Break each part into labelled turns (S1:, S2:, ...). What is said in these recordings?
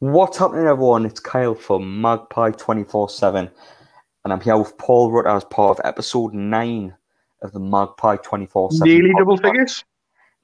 S1: What's happening, everyone? It's Kyle from Magpie 24 7, and I'm here with Paul Rutter as part of episode 9 of the Magpie 24 7.
S2: Nearly double figures?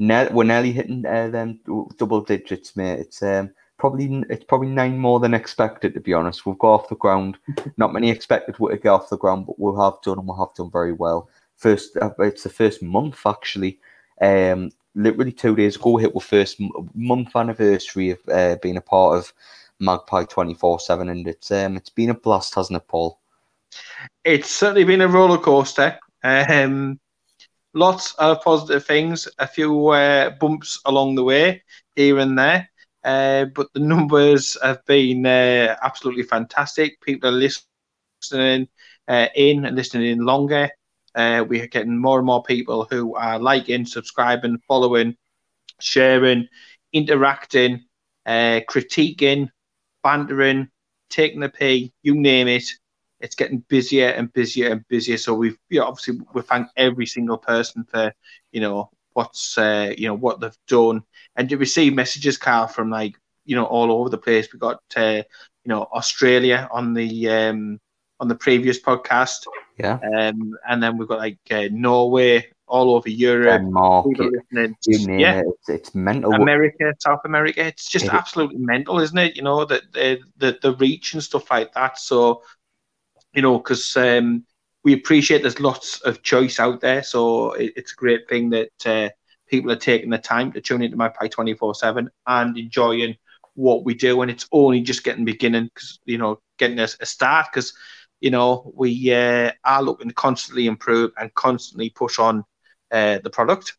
S1: Ne- we're nearly hitting uh, them double digits, mate. It's um, probably it's probably nine more than expected, to be honest. We've got off the ground. Not many expected to get off the ground, but we'll have done and we'll have done very well. First, uh, it's the first month actually. Um, literally two days ago, hit our first month anniversary of uh, being a part of Magpie twenty four seven, and it's um, it's been a blast, hasn't it, Paul?
S2: It's certainly been a roller coaster. Um, lots of positive things, a few uh, bumps along the way here and there, uh, but the numbers have been uh, absolutely fantastic. People are listening uh, in and listening in longer. Uh, we are getting more and more people who are liking, subscribing, following, sharing, interacting, uh, critiquing, bantering, taking the pee, you name it. It's getting busier and busier and busier. So we've, you obviously we thank every single person for, you know, what's, uh, you know, what they've done, and to receive messages, Carl, from like, you know, all over the place. We got, uh, you know, Australia on the um, on the previous podcast.
S1: Yeah.
S2: Um, and then we've got like uh, Norway, all over Europe.
S1: Denmark, yeah. It. It's, it's, mental.
S2: America, South America. It's just it absolutely is. mental, isn't it? You know, the, the, the, the reach and stuff like that. So, you know, because um, we appreciate there's lots of choice out there. So it, it's a great thing that uh, people are taking the time to tune into Magpie 24 7 and enjoying what we do. And it's only just getting beginning because, you know, getting a, a start because you know, we uh, are looking to constantly improve and constantly push on uh, the product.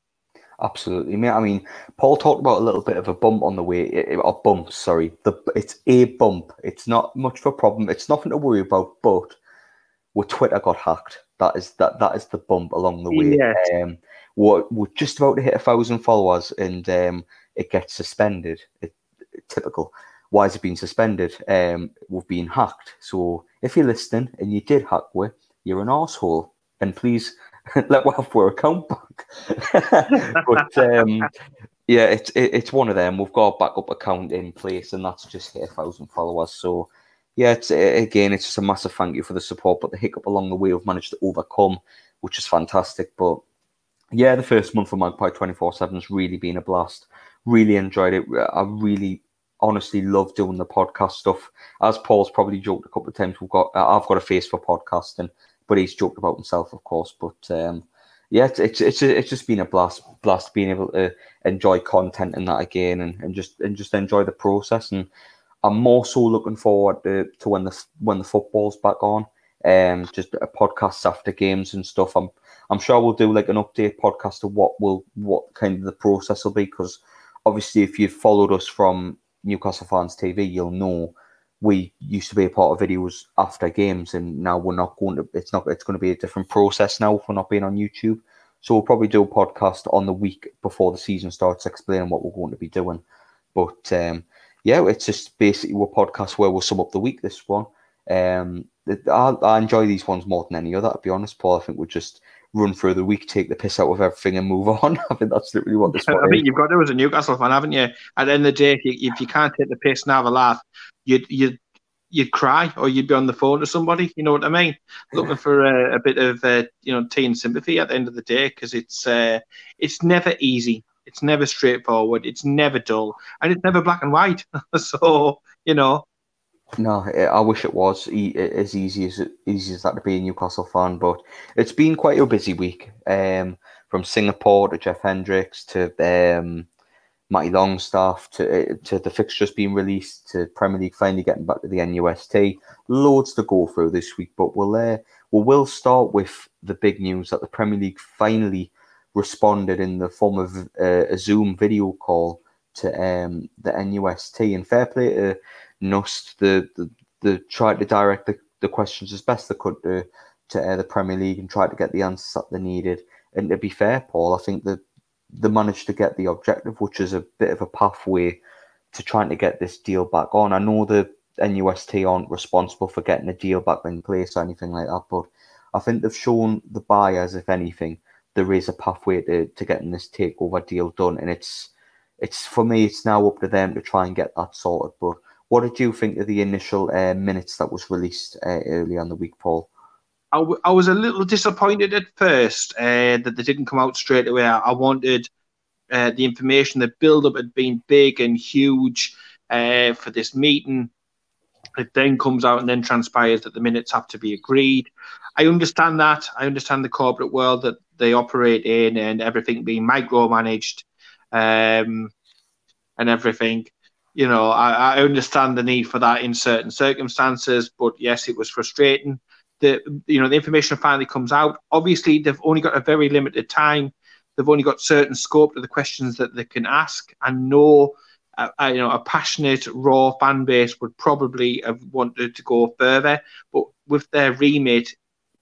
S1: Absolutely, mate. I mean, Paul talked about a little bit of a bump on the way, or bump, sorry. The it's a bump. It's not much of a problem. It's nothing to worry about. But where Twitter got hacked, that is that that is the bump along the way.
S2: Yes.
S1: Um, we're, we're just about to hit a thousand followers, and um, it gets suspended. It, typical why is it being suspended? Um, we've been hacked. So if you're listening and you did hack we, you're an asshole. And please let we have our account back. but um, yeah, it's it, it's one of them. We've got a backup account in place, and that's just hit a thousand followers. So yeah, it's again, it's just a massive thank you for the support. But the hiccup along the way, we've managed to overcome, which is fantastic. But yeah, the first month of Magpie twenty four seven has really been a blast. Really enjoyed it. I really honestly love doing the podcast stuff. As Paul's probably joked a couple of times, we've got I've got a face for podcasting, but he's joked about himself, of course. But um, yeah, it's it's it's, it's just been a blast blast being able to enjoy content and that again, and, and just and just enjoy the process. And I'm more so looking forward to, to when the when the football's back on. Um, just a podcast after games and stuff. I'm I'm sure we'll do like an update podcast of what will what kind of the process will be because obviously if you've followed us from Newcastle Fans TV, you'll know we used to be a part of videos after games, and now we're not going to. It's not. It's going to be a different process now for not being on YouTube. So we'll probably do a podcast on the week before the season starts, explaining what we're going to be doing. But um, yeah, it's just basically a podcast where we'll sum up the week. This one, um, I, I enjoy these ones more than any other. To be honest, Paul, I think we're just run through the week, take the piss out of everything, and move on. I think that's literally what this. I
S2: think you've got to as a Newcastle fan, haven't you? At the end of the day, if you, if you can't take the piss and have a laugh, you'd you'd you'd cry or you'd be on the phone to somebody. You know what I mean? Looking for a, a bit of uh, you know teen sympathy at the end of the day because it's uh, it's never easy. It's never straightforward. It's never dull, and it's never black and white. so you know,
S1: no, I wish it was as easy as easy as that to be a Newcastle fan, but it's been quite a busy week. Um, from Singapore to Jeff Hendricks to um, Matty Longstaff to to the fixtures being released to Premier League finally getting back to the NUST. Loads to go through this week, but we'll uh, we will start with the big news that the Premier League finally responded in the form of uh, a Zoom video call to um, the NUST. And fair play to Nust, the, the, the tried to direct the, the questions as best they could to, to uh, the Premier League and tried to get the answers that they needed. And to be fair, Paul, I think that they managed to get the objective, which is a bit of a pathway to trying to get this deal back on. I know the NUST aren't responsible for getting the deal back in place or anything like that, but I think they've shown the buyers, if anything, there is a pathway to, to getting this takeover deal done. And it's it's for me, it's now up to them to try and get that sorted. But What did you think of the initial uh, minutes that was released uh, early on the week, Paul?
S2: I, w- I was a little disappointed at first uh, that they didn't come out straight away. I, wanted uh, the information, the build up had been big and huge uh, for this meeting. It then comes out and then transpires that the minutes have to be agreed. I understand that. I understand the corporate world that they operate in and everything being micromanaged um, and everything. You know, I, I understand the need for that in certain circumstances, but yes, it was frustrating the you know the information finally comes out. Obviously, they've only got a very limited time. They've only got certain scope to the questions that they can ask, and no, uh, uh, you know, a passionate raw fan base would probably have wanted to go further. But with their remit,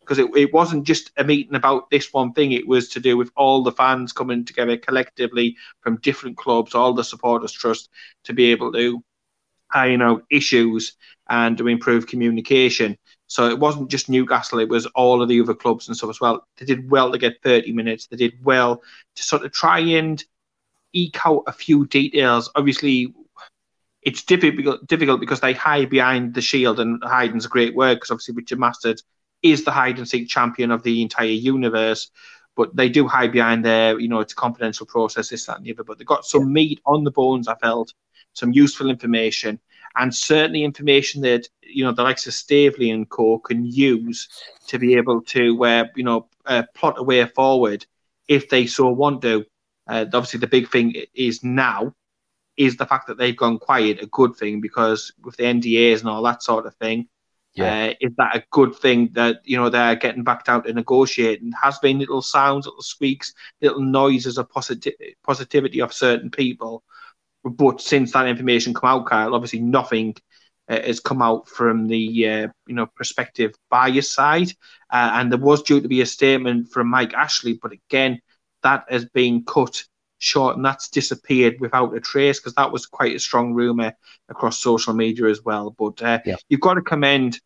S2: because it, it wasn't just a meeting about this one thing, it was to do with all the fans coming together collectively from different clubs, all the supporters trust to be able to iron out issues and to improve communication. So it wasn't just Newcastle; it was all of the other clubs and stuff as well. They did well to get 30 minutes. They did well to sort of try and eke out a few details. Obviously, it's difficult difficult because they hide behind the shield, and a great word because obviously Richard Masters is the hide and seek champion of the entire universe. But they do hide behind there, you know, it's a confidential process, this, that, and the other. But they got some meat on the bones, I felt, some useful information and certainly information that you know the likes of Staveley and Co can use to be able to uh, you know uh, plot a way forward if they so want to. Uh, obviously, the big thing is now is the fact that they've gone quiet a good thing because with the NDAs and all that sort of thing. Yeah. Uh, is that a good thing that you know they're getting back down to negotiate? And has been little sounds, little squeaks, little noises of positivity of certain people but since that information come out, Kyle, obviously nothing uh, has come out from the uh, you know prospective buyer's side, uh, and there was due to be a statement from Mike Ashley, but again, that has been cut short and that's disappeared without a trace because that was quite a strong rumor across social media as well. But uh, yeah. you've got to commend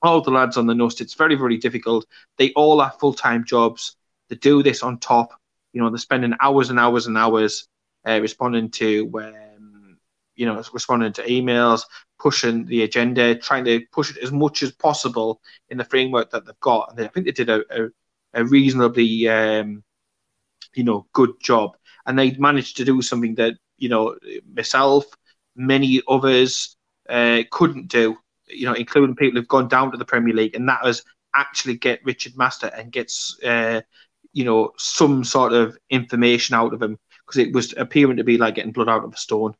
S2: all the lads on the Nust. It's very very difficult. They all have full time jobs. They do this on top. You know, they're spending hours and hours and hours uh, responding to um, you know responding to emails, pushing the agenda, trying to push it as much as possible in the framework that they've got. And I think they did a, a, a reasonably um, you know good job, and they managed to do something that you know myself, many others uh, couldn't do. You know, including people who've gone down to the Premier League, and that was actually get Richard Master and gets uh, you know some sort of information out of him because it was appearing to be like getting blood out of a stone.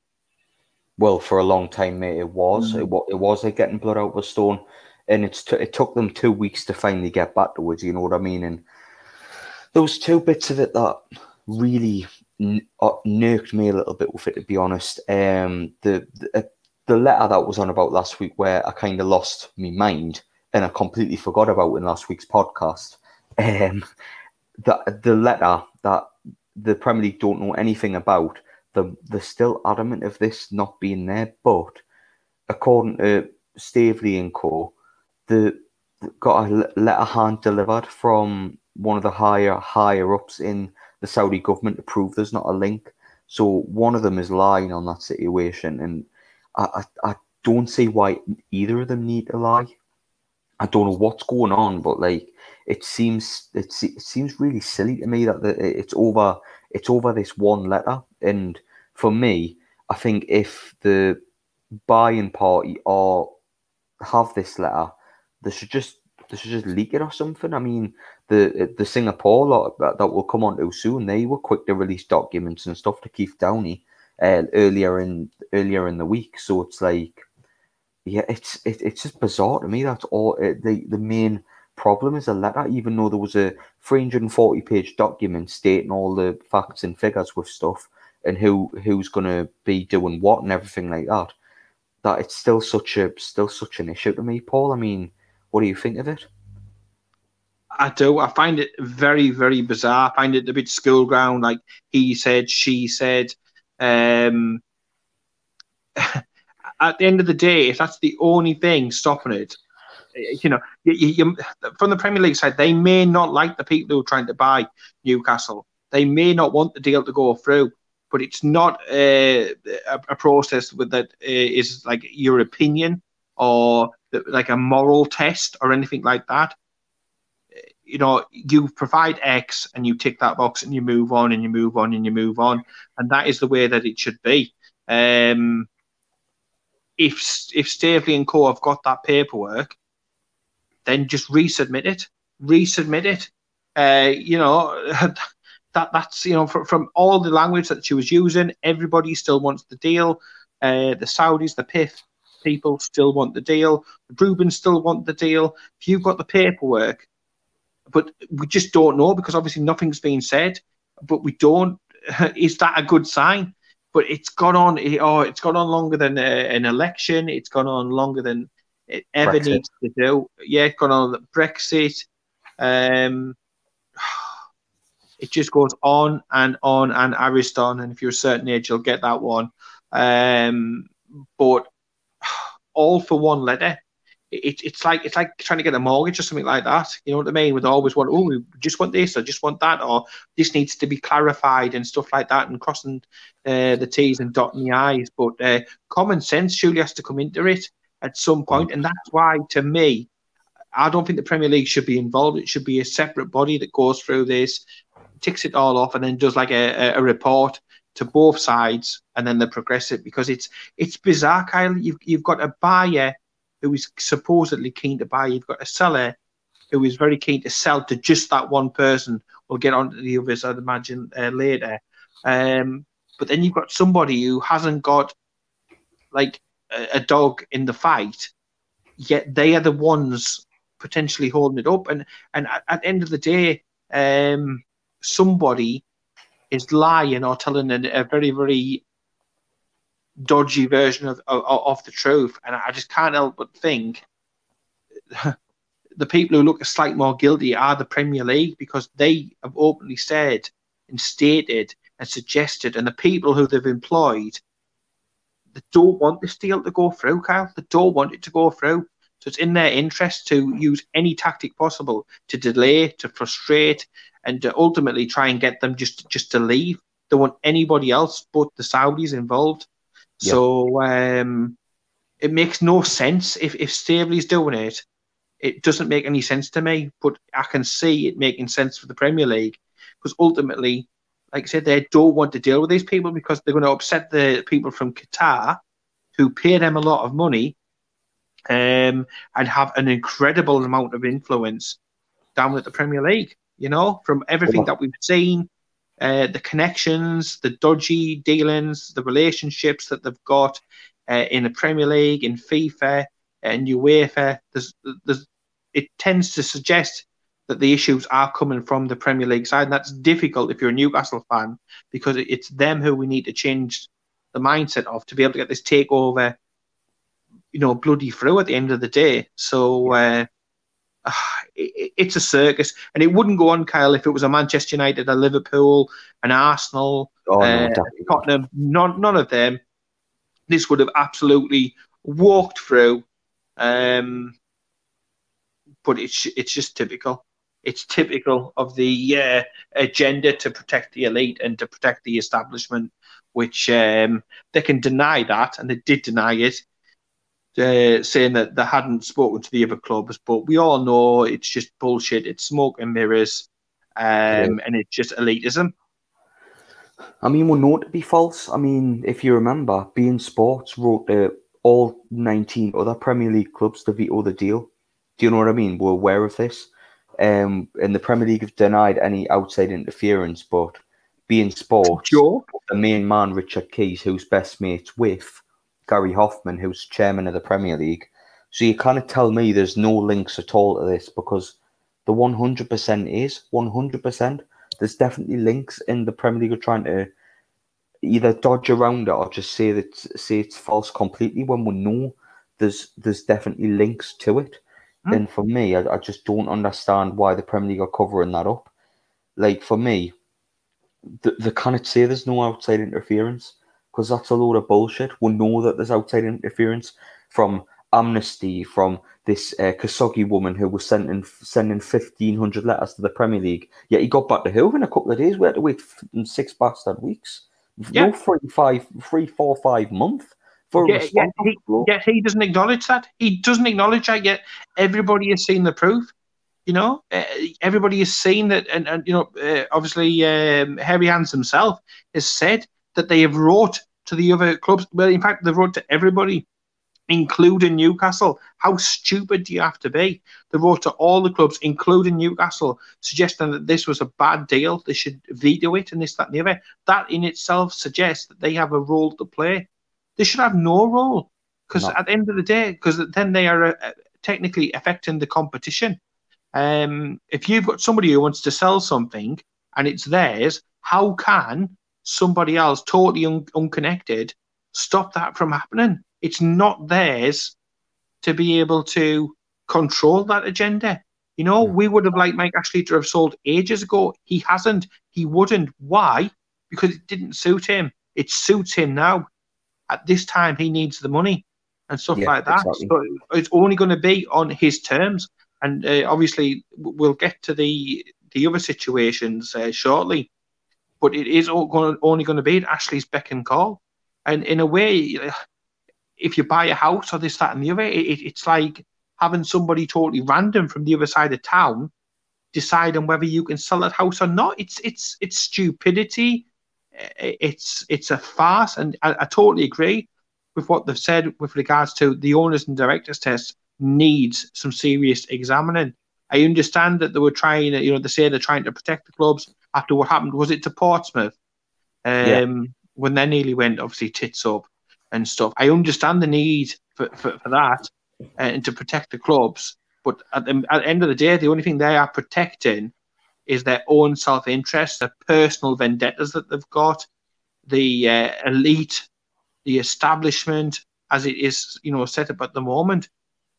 S1: Well, for a long time, mate, it was. Mm. It, it was like getting blood out of a stone, and it's t- it took them two weeks to finally get back towards. You know what I mean? And those two bits of it that really n- me a little bit with it, to be honest. Um, the the, uh, the letter that was on about last week, where I kind of lost my mind and I completely forgot about in last week's podcast. Um, the the letter that the Premier League don't know anything about. The, they're still adamant of this not being there. But according to Staveley and Co., the got a letter hand delivered from one of the higher higher ups in the Saudi government to prove there's not a link. So one of them is lying on that situation, and I, I, I don't see why either of them need to lie. I don't know what's going on, but like it seems it, it seems really silly to me that the, it's over it's over this one letter. And for me, I think if the buying party or have this letter, they should just they should just leak it or something. I mean, the the Singapore lot that, that will come on to soon, they were quick to release documents and stuff to Keith Downie uh, earlier in earlier in the week. So it's like, yeah, it's it, it's just bizarre to me. That's all. It, the the main problem is a letter, even though there was a 340 page document stating all the facts and figures with stuff and who who's to be doing what and everything like that. That it's still such a still such an issue to me, Paul. I mean, what do you think of it?
S2: I do. I find it very, very bizarre. I find it a bit school ground, like he said, she said. Um, at the end of the day, if that's the only thing stopping it, eh, you know, you, you, from the Premier League side, they may not like the people who are trying to buy Newcastle. They may not want the deal to go through. but it's not eh, a, a process with that eh, is like your opinion or like a moral test or anything like that. You know, you provide X and you tick that box and you move on and you move on and you move on, and that is the way that it should be. Um, if if Staveley and Co have got that paperwork, then just resubmit it. Resubmit it. Uh, you know that that's you know from, from all the language that she was using, everybody still wants the deal. Uh, the Saudis, the PIF people still want the deal. The Reubens still want the deal. If you've got the paperwork, but we just don't know because obviously nothing's been said. But we don't. Is that a good sign? But it's gone on. Oh, it's gone on longer than a, uh, an election. It's gone on longer than it ever Brexit. needs to do. Yeah, it's gone on Brexit. Um, it just goes on and on and Ariston, and if you're a certain age, you'll get that one. Um, but all for one letter. It, it's like it's like trying to get a mortgage or something like that. You know what I mean? With always want, oh, we just want this, or just want that, or this needs to be clarified and stuff like that, and crossing uh, the T's and dotting the I's. But uh, common sense surely has to come into it at some point, and that's why, to me, I don't think the Premier League should be involved. It should be a separate body that goes through this, ticks it all off, and then does like a, a report to both sides, and then they progress it because it's it's bizarre, Kyle. You've you've got a buyer who is supposedly keen to buy. You've got a seller who is very keen to sell to just that one person. We'll get on to the others, I'd imagine, uh, later. Um, but then you've got somebody who hasn't got like a, a, dog in the fight, yet they are the ones potentially holding it up. And and at, at the end of the day, um, somebody is lying or telling a, very very dodgy version of, of, of the truth, and I just can't help but think the people who look slightly more guilty are the Premier League because they have openly said and stated and suggested, and the people who they've employed, they don't want this deal to go through, Kyle. They don't want it to go through. So it's in their interest to use any tactic possible to delay, to frustrate, and to ultimately try and get them just just to leave. They want anybody else but the Saudis involved. Yep. So um, it makes no sense if if Staveley's doing it. It doesn't make any sense to me, but I can see it making sense for the Premier League because ultimately, like I said, they don't want to deal with these people because they're going to upset the people from Qatar who pay them a lot of money um, and have an incredible amount of influence down at the Premier League. You know, from everything that we've seen, uh, the connections, the dodgy dealings, the relationships that they've got uh, in the Premier League, in FIFA, and UEFA. There's, there's, it tends to suggest that the issues are coming from the Premier League side, and that's difficult if you're a Newcastle fan because it's them who we need to change the mindset of to be able to get this takeover, you know, bloody through at the end of the day. So. Uh, it's a circus, and it wouldn't go on, Kyle, if it was a Manchester United, a Liverpool, an Arsenal, oh, uh, no, Tottenham. None, none of them. This would have absolutely walked through. Um, but it's it's just typical. It's typical of the uh, agenda to protect the elite and to protect the establishment, which um, they can deny that, and they did deny it uh, saying that they hadn't spoken to the other clubs, but we all know it's just bullshit. It's smoke and mirrors, um, yeah. and it's just elitism.
S1: I mean, we know to be false. I mean, if you remember, beIN Sports wrote uh, all 19 other Premier League clubs to veto the deal. Do you know what I mean? We're aware of this. Um, and the Premier League have denied any outside interference, but beIN Sports,
S2: sure.
S1: the main man, Richard Keys, who's best mates with Gary Hoffman, who's chairman of the Premier League. So you kind of tell me there's no links at all to this because the 100% is 100%. There's definitely links in the Premier League are trying to either dodge around it or just say that say it's false completely when we know there's there's definitely links to it. Mm. And for me, I, I just don't understand why the Premier League are covering that up. Like for me, they, they can't say there's no outside interference because that's a load of bullshit. We know that there's outside interference from Amnesty, from this uh, Khashoggi woman who was sending sending fifteen hundred letters to the Premier League. Yet he got back to who in a couple of days. We had to wait six bastard weeks. Yeah. No three, five, three, four, five month for
S2: yeah, yeah, he, he doesn't acknowledge that. He doesn't acknowledge that yet. Everybody has seen the proof. You know, uh, everybody has seen that, and, and you know, uh, obviously, um, Harry Hans himself has said that they have wrote to the other clubs. Well, in fact, they've wrote to everybody, including Newcastle. How stupid do you have to be? They wrote to all the clubs, including Newcastle, suggesting that this was a bad deal. They should veto it, and this, that, and the other. That in itself suggests that they have a role to play. They should have no role because no. at the end of the day, because then they are uh, technically affecting the competition. Um, if you've got somebody who wants to sell something and it's theirs, how can somebody else, totally un- unconnected, stop that from happening? It's not theirs to be able to control that agenda. You know, we would have liked Mike Ashley to have sold ages ago. He hasn't. He wouldn't. Why? Because it didn't suit him. It suits him now. At this time, he needs the money and stuff yeah, like that. Exactly. So it's only going to be on his terms. And uh, obviously, we'll get to the the other situations uh, shortly. But it is only going to be at Ashley's beck and call. And in a way, if you buy a house or this, that, and the other, it, it's like having somebody totally random from the other side of town deciding whether you can sell that house or not. It's it's it's stupidity. It's it's a farce, and I, I totally agree with what they've said with regards to the owners and directors test needs some serious examining. I understand that they were trying, you know, they say they're trying to protect the clubs after what happened. Was it to Portsmouth? Um, yeah. When they nearly went, obviously, tits up and stuff. I understand the need for, for, for that uh, and to protect the clubs. But at the, at the end of the day, the only thing they are protecting is their own self interest, their personal vendettas that they've got, the uh, elite, the establishment as it is, you know, set up at the moment.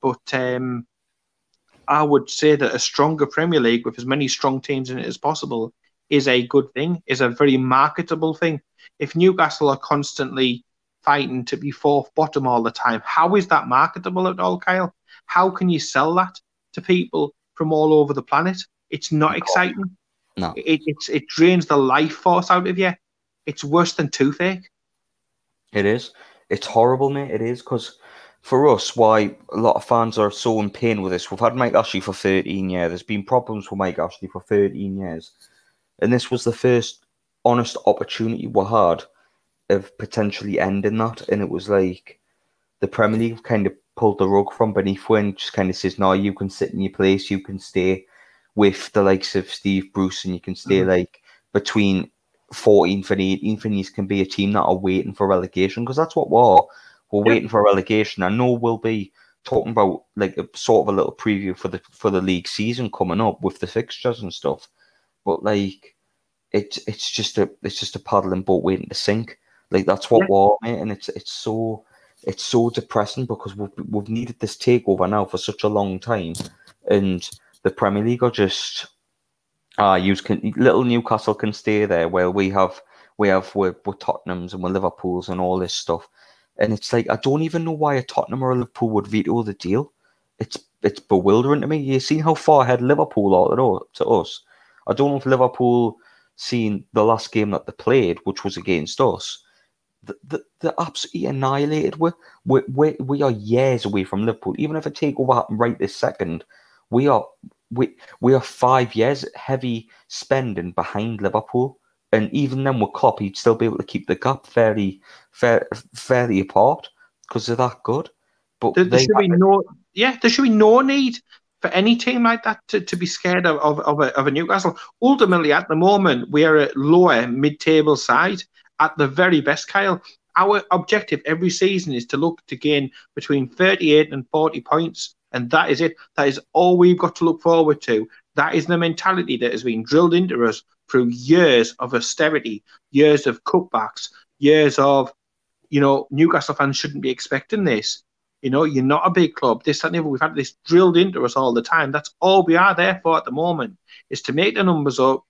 S2: But um, I would say that a stronger Premier League with as many strong teams in it as possible is a good thing, is a very marketable thing. If Newcastle are constantly fighting to be fourth bottom all the time, how is that marketable at all, Kyle? How can you sell that to people from all over the planet? It's not exciting.
S1: No.
S2: It, it's, it drains the life force out of you. It's worse than toothache.
S1: It is. It's horrible, mate. It is because for us, why a lot of fans are so in pain with this. We've had Mike Ashley for 13 years. There's been problems with Mike Ashley for 13 years. And this was the first honest opportunity we had of potentially ending that. And it was like the Premier League kind of pulled the rug from beneath and just kind of says, no, you can sit in your place. You can stay with the likes of Steve Bruce and you can stay mm-hmm. like between 14th and 18th and you can be a team that are waiting for relegation because that's what we're we're yeah. waiting for relegation. I know we'll be talking about like a sort of a little preview for the for the league season coming up with the fixtures and stuff. But like it's it's just a it's just a paddling boat waiting to sink. Like that's what yeah. we're mate, and it's it's so it's so depressing because we've we've needed this takeover now for such a long time, and the Premier League are just ah, uh, you can little Newcastle can stay there where we have we have we're, we're Tottenham's and we're Liverpool's and all this stuff. And it's like I don't even know why a Tottenham or a Liverpool would veto the deal. It's it's bewildering to me. You see how far ahead Liverpool are to us. I don't know if Liverpool seen the last game that they played, which was against us. They're, they're absolutely annihilated. We're, we we we are years away from Liverpool. Even if a takeover happened right this second, we are we we are five years heavy spending behind Liverpool and even then with Klopp, he'd still be able to keep the gap fairly, fair, fairly apart because they're that good.
S2: But there, there should be no, yeah, there should be no need for any team like that to, to be scared of of, of, a, of a Newcastle. Ultimately, at the moment, we are a lower mid-table side at the very best. Kyle, our objective every season is to look to gain between 38 and 40 points, and that is it. That is all we've got to look forward to. That is the mentality that has been drilled into us through years of austerity, years of cutbacks, years of, you know, Newcastle fans shouldn't be expecting this. You know, you're not a big club. This, and We've had this drilled into us all the time. That's all we are there for at the moment is to make the numbers up,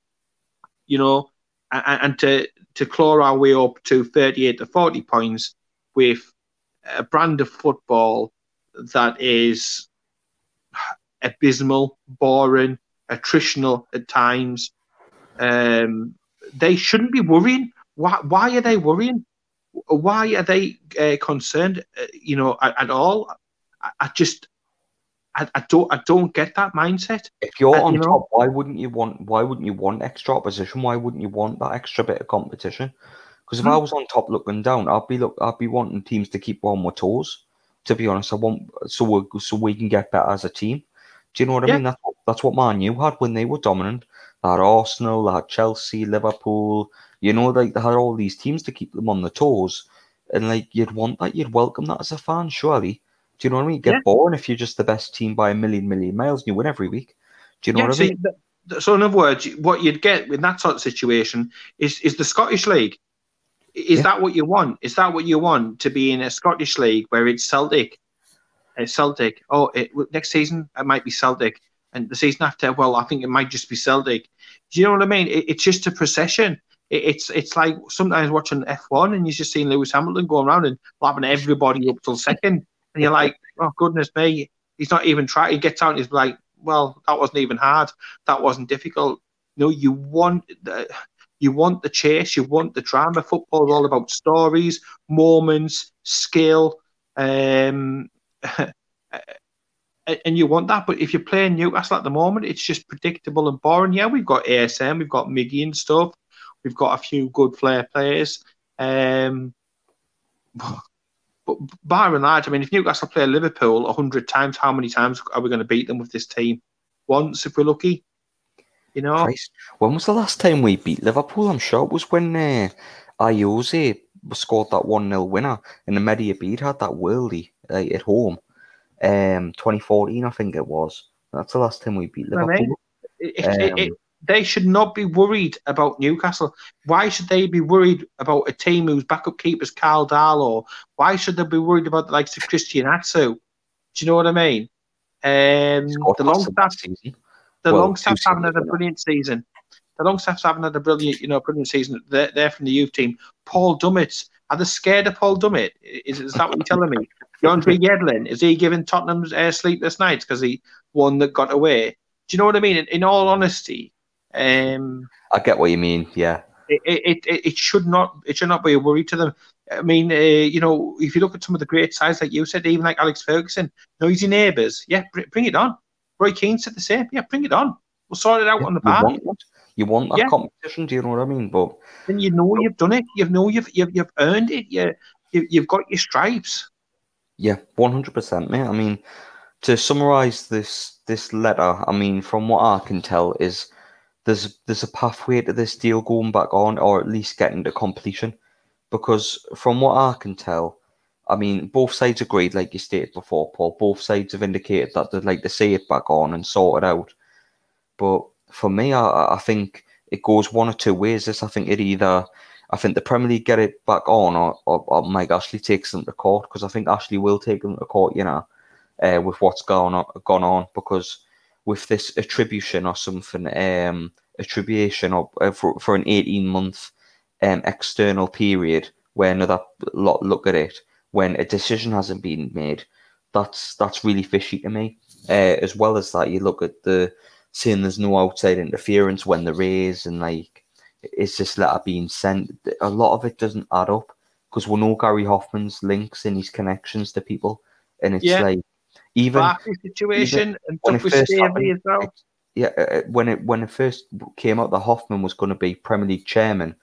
S2: you know, and, and to to claw our way up to 38 to 40 points with a brand of football that is abysmal, boring, attritional at times, um, they shouldn't be worrying. Why why are they worrying? Why are they uh, concerned? Uh, you know, at, at all? I, I just I, I, don't I don't get that mindset.
S1: If you're
S2: Uh,
S1: on
S2: you know-
S1: top, why wouldn't you want? Why wouldn't you want extra opposition? Why wouldn't you want that extra bit of competition? Because if
S2: Hmm.
S1: I was on top looking down, I'd be look, I'd be wanting teams to keep on my toes. To be honest, I want so we so we can get better as a team. Do you know what I
S2: Yeah.
S1: mean? That's what, that's what Man U had when they were dominant. They had Arsenal, they had Chelsea, Liverpool. You know, like they had all these teams to keep them on the toes, and like you'd want that, you'd welcome that as a fan, surely. Do you know what I mean? Get
S2: Yeah.
S1: boring if you're just the best team by a million million miles and you win every week. Do you know
S2: yeah,
S1: what I mean?
S2: th- th- so in other words, what you'd get in that sort of situation is is the Scottish League. Is
S1: Yeah.
S2: that what you want? Is that what you want to be in a Scottish League where it's Celtic? It's Celtic. Oh, it, next season it might be Celtic, and the season after, well, I think it might just be Celtic. Do you know what I mean? It, it's just a procession. It, it's it's like sometimes watching F1 and you're just seeing Lewis Hamilton going around and lapping everybody up till second, and you're like, oh goodness me, he's not even trying. He gets out and he's like, well, that wasn't even hard. That wasn't difficult. No, you want the you want the chase, you want the drama. Football is all about stories, moments, skill, um, and you want that. But if you're playing Newcastle at the moment, it's just predictable and boring. Yeah, we've got ASM, we've got Miggy and stuff. We've got a few good flair players. Um, but by and large, I mean, if Newcastle play Liverpool hundred times, how many times are we going to beat them with this team? Once, if we're lucky. You know,
S1: Christ. When was the last time we beat Liverpool? I'm sure it was when uh, Ayoze scored that 1 0 winner and the Mehdi Abeid had that worldie uh, at home. Um, 2014, I think it was. That's the last time we beat
S2: I mean,
S1: Liverpool.
S2: it,
S1: Um,
S2: it, they should not be worried about Newcastle. Why should they be worried about a team whose backup keeper's Karl Darlow? Why should they be worried about the likes of Christian Atsu? Do you know what I mean? Um, the
S1: Longstaff,
S2: the
S1: well,
S2: Longstaff
S1: two
S2: haven't had a brilliant season. The Longstaffs haven't had a brilliant, you know, brilliant season. They're, they're from the youth team. Paul Dummett. Are they scared of Paul Dummett? Is, is that what you're telling me? DeAndre Yedlin, is he giving Tottenham's uh, sleepless nights because he won that got away? Do you know what I mean? In, in all honesty, um,
S1: I get what you mean. Yeah.
S2: it, it, it, it should not it should not be a worry to them. I mean, uh, you know, if you look at some of the great sides, like you said, even like Alex Ferguson, noisy neighbours, yeah, br- bring it on. Roy Keane said the same, yeah, bring it on. We'll sort it out on the bar.
S1: You want that
S2: Yeah.
S1: competition. Do you know what I mean? But
S2: Then you know you've done it. You know you've you've, you've earned it. You, you you've got your stripes.
S1: Yeah, one hundred percent, mate. I mean, to summarize this this letter, I mean, from what I can tell, is there's there's a pathway to this deal going back on, or at least getting to completion. Because from what I can tell, I mean, both sides agreed, like you stated before, Paul. Both sides have indicated that they'd like to see it back on and sort it out. But for me, I, I think it goes one or two ways. This, I think it either, I think the Premier League get it back on, or, or, or Mike Ashley takes them to court because I think Ashley will take them to court. You know, uh, with what's gone on, gone on because with this attribution or something, um, attribution or uh, for, for an eighteen month um external period where another lot look at it when a decision hasn't been made. That's that's really fishy to me. Uh, as well as that, you look at the saying there's no outside interference when there is, and like it's this letter being sent. A lot of it doesn't add up because we know Gary Hoffman's links and his connections to people, and it's
S2: Yeah.
S1: like even
S2: Barkley situation and
S1: when it first happened,
S2: as well.
S1: it- yeah, uh, when it when it first came out that Hoffman was going to be Premier League chairman,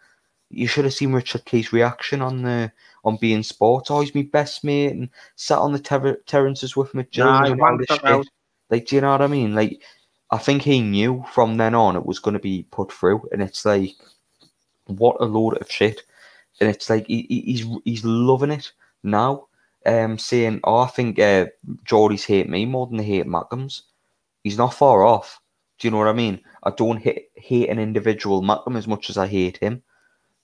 S1: you should have seen Richard Key's reaction on the on beIN Sports. Oh, he's my best mate and sat on the ter- terraces with me.
S2: Nah, he
S1: and all this shit.
S2: out.
S1: Like, do you know what I mean? Like, I think he knew from then on it was going to be put through, and it's like, what a load of shit. And it's like he, he- he's he's loving it now, um, saying, "Oh, I think uh, Geordies hate me more than they hate Mackems." He's not far off. Do you know what I mean? I don't hate, hate an individual Mackem as much as I hate him.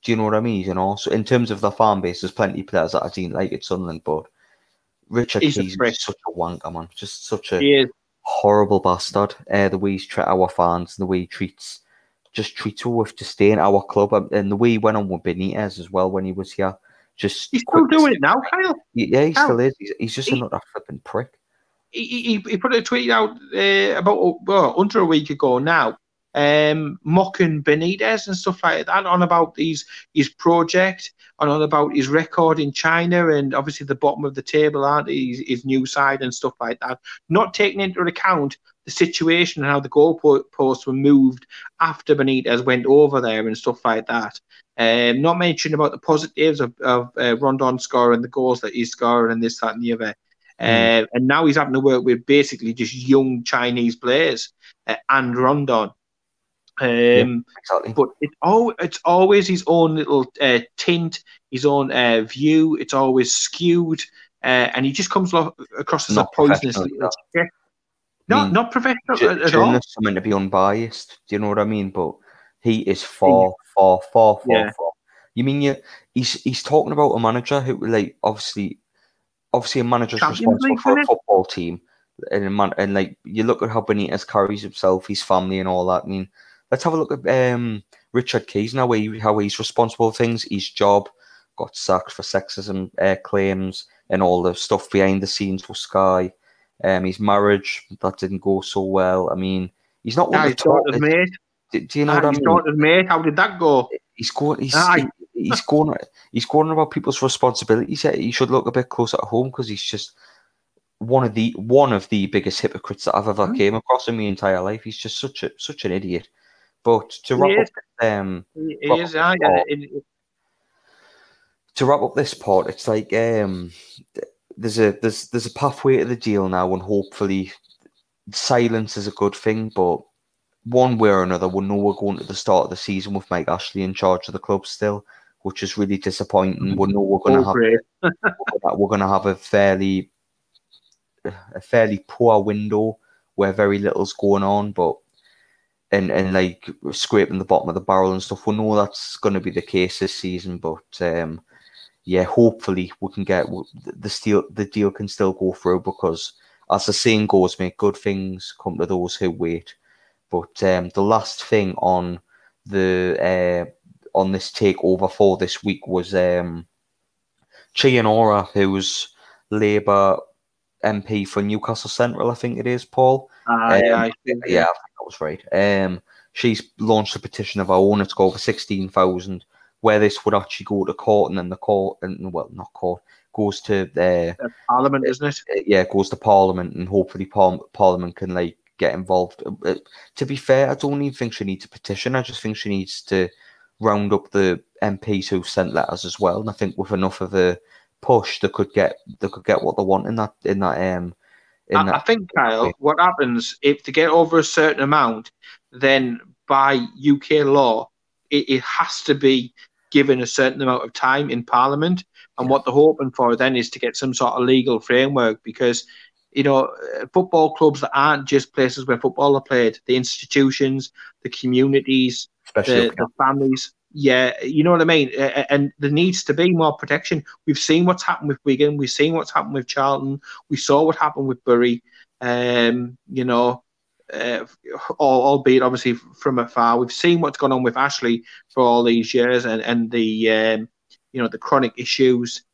S1: Do you know what I mean? You know, so in terms of the fan base, there's plenty of players that I didn't like at Sunderland, but Richard
S2: He's
S1: Keys is such a wanker, man. Just such a
S2: He is.
S1: Horrible bastard. Uh, the way he's treat our fans, the way he treats, just treats us with disdain. Our club, and the way he went on with Benitez as well when he was here. Just
S2: He's still doing it now, Kyle.
S1: Yeah, he
S2: How?
S1: still is. He's, he's just
S2: He-
S1: another flipping prick.
S2: He, he, he put a tweet out uh, about well, under a week ago now, um, mocking Benitez and stuff like that, on about his his project, and on about his record in China, and obviously the bottom of the table, aren't? His, his new side and stuff like that. Not taking into account the situation and how the goalposts were moved after Benitez went over there and stuff like that. Um, not mentioning about the positives of, of uh, Rondon scoring the goals that he's scoring and this, that, and the other. Mm. Uh, and now he's having to work with basically just young Chinese players uh, and Rondon. Um, yeah, exactly. But it, oh, it's always his own little uh, tint, his own uh, view. It's always skewed, uh, and he just comes lo- across as not a poisonous little Not, I mean, not professional j- at all.
S1: Journalists are meant to be unbiased. Do you know what I mean? But he is far, far, far, far, yeah. far. You mean you? He's he's talking about a manager who, like, obviously, obviously, a manager's Champions responsible League, for a football team, and a man, and like you look at how Benitez carries himself, his family, and all that. I mean, let's have a look at um, Richard Keys now, how he's responsible for things. His job got sacked for sexism uh, claims and all the stuff behind the scenes for Sky. Um, his marriage that didn't go so well. I mean, he's not
S2: one
S1: of
S2: the mate. Do, do, you know what I mean? mate. How did that go?
S1: He's going. He's, he, he's going. He's going about people's responsibilities. He should look a bit closer at home because he's just one of the one of the biggest hypocrites that I've ever mm. came across in my entire life. He's just such a such an idiot. But to wrap up, um,
S2: is, yeah,
S1: to wrap up this part, it's like um, there's a there's there's a pathway to the deal now, and hopefully, silence is a good thing. But one way or another, we know we're going to the start of the season with Mike Ashley in charge of the club still, which is really disappointing. We know we're going to have we're going to have a fairly a fairly poor window where very little's going on, but and and like scraping the bottom of the barrel and stuff. We know that's going to be the case this season, but um, yeah, hopefully we can get the deal. The deal can still go through because, as the saying goes, make good things come to those who wait. But um, the last thing on the uh, on this takeover for this week was um, Chi Onwurah, who's Labour MP for Newcastle Central, I think it is, Paul.
S2: Uh, um, yeah, I
S1: think, yeah, I think that was right. Um, she's launched a petition of her own. It's got over sixteen thousand. Where this would actually go to court, and then the court, and well, not court, goes to the
S2: uh, Parliament, isn't it?
S1: Uh, yeah, it goes to Parliament, and hopefully par- Parliament can like get involved. Uh, uh, to be fair, I don't even think she needs a petition. I just think she needs to round up the MPs who sent letters as well. And I think with enough of a push, they could get they could get what they want in that in that um.
S2: I,
S1: that
S2: I think Kyle, what happens if they get over a certain amount, then by UK law, it, it has to be given a certain amount of time in Parliament. And what they're hoping for then is to get some sort of legal framework because you know, uh, football clubs that aren't just places where football are played, the institutions, the communities, Especially the, the families, yeah, you know what I mean. And there needs to be more protection. We've seen what's happened with Wigan. We've seen what's happened with Charlton. We saw what happened with Bury. Um, you know, uh, albeit obviously from afar. We've seen what's gone on with Ashley for all these years, and and the um, you know the chronic issues.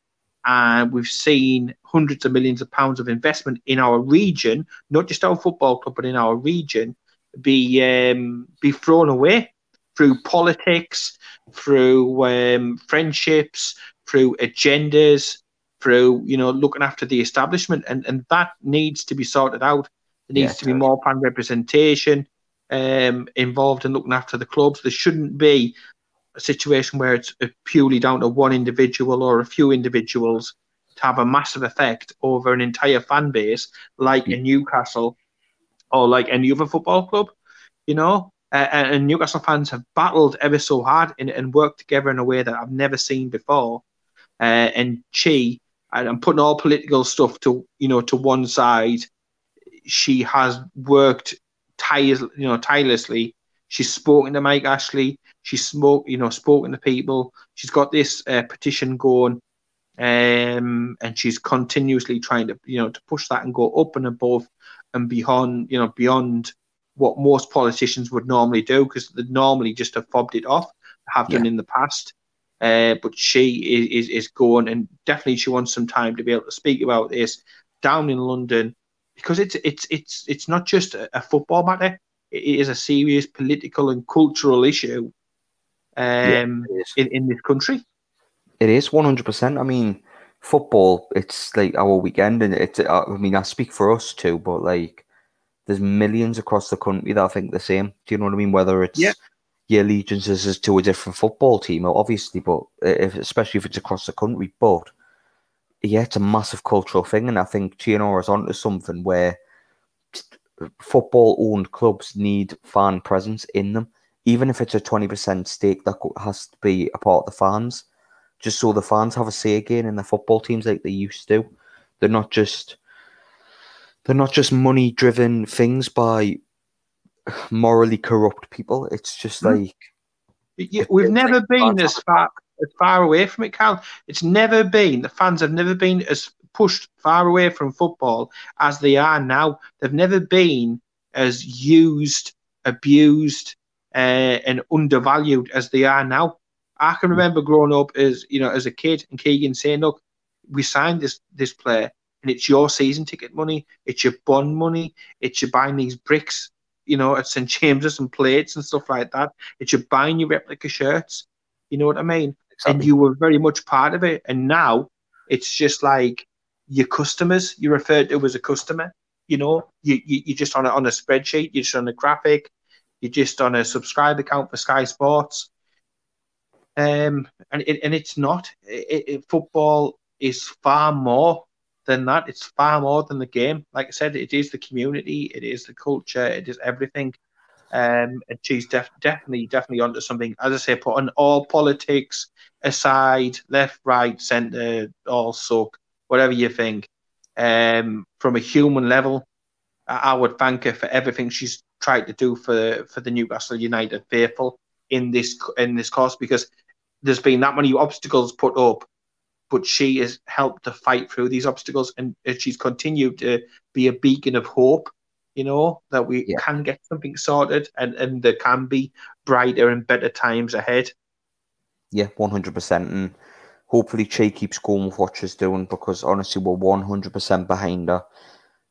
S2: And we've seen hundreds of millions of pounds of investment in our region, not just our football club, but in our region, be um, be thrown away through politics, through um, friendships, through agendas, through you know looking after the establishment, and and that needs to be sorted out. There needs yeah, to be more fan representation um, involved in looking after the clubs. There shouldn't be a situation where it's purely down to one individual or a few individuals to have a massive effect over an entire fan base, like mm. a Newcastle or like any other football club. You know, uh, and Newcastle fans have battled ever so hard and, and worked together in a way that I've never seen before. Uh, and she, and I'm putting all political stuff to you know to one side. She has worked tires, you know, tirelessly. She's spoken to Mike Ashley. She's spoke, you know, spoken to people. She's got this uh, petition going, um, and she's continuously trying to, you know, to push that and go up and above and beyond, you know, beyond what most politicians would normally do because they'd normally just have fobbed it off, have done yeah. in the past. Uh, but she is, is, is going and definitely she wants some time to be able to speak about this down in London because it's it's it's it's not just a, a football matter. it is a serious political and cultural issue um,
S1: Yeah, is.
S2: in, in this country.
S1: It is one hundred percent. I mean, football. It's like our weekend, and it's. uh, I mean, I speak for us too, but like, there's millions across the country that I think the same. Do you know what I mean? Whether it's
S2: Yeah.
S1: your allegiances is to a different football team, obviously, but uh, if, especially if it's across the country, but yeah, it's a massive cultural thing, and I think GNR is onto something where football-owned clubs need fan presence in them, even if it's a twenty percent stake that has to be a part of the fans, just so the fans have a say again in the football teams like they used to. They're not just they're not just money-driven things by morally corrupt people. It's just
S2: Hmm.
S1: like It-
S2: We've never been as far as far away from it, Cal. It's never been the fans have never been as pushed far away from football as they are now. They've never been as used, abused, uh, and undervalued as they are now. I can remember growing up as you know as a kid and Keegan saying, "Look, we signed this this player, and it's your season ticket money, it's your bond money, it's you buying these bricks, you know, at St James's and plates and stuff like that." It's you buying your replica shirts. You know what I mean?
S1: Exactly.
S2: And you were very much part of it. And now it's just like your customers. You're referred to as a customer. You know, you, you you're just on a on a spreadsheet. You're just on a graphic. You're just on a subscribe account for Sky Sports. Um, and it, and it's not. It, it, football is far more than that. It's far more than the game. Like I said, it is the community. It is the culture. It is everything. Um, and she's def- definitely, definitely onto something. As I say, putting all politics aside, left, right, centre, all suck, whatever you think. Um, from a human level, I, I would thank her for everything she's tried to do for for the Newcastle United faithful in this in this course because there's been that many obstacles put up, but she has helped to fight through these obstacles and she's continued to be a beacon of hope you know, that we
S1: Yeah.
S2: can get something sorted and, and there can be brighter and better times ahead.
S1: Yeah, one hundred percent, and hopefully she keeps going with what she's doing because honestly, we're one hundred percent behind her.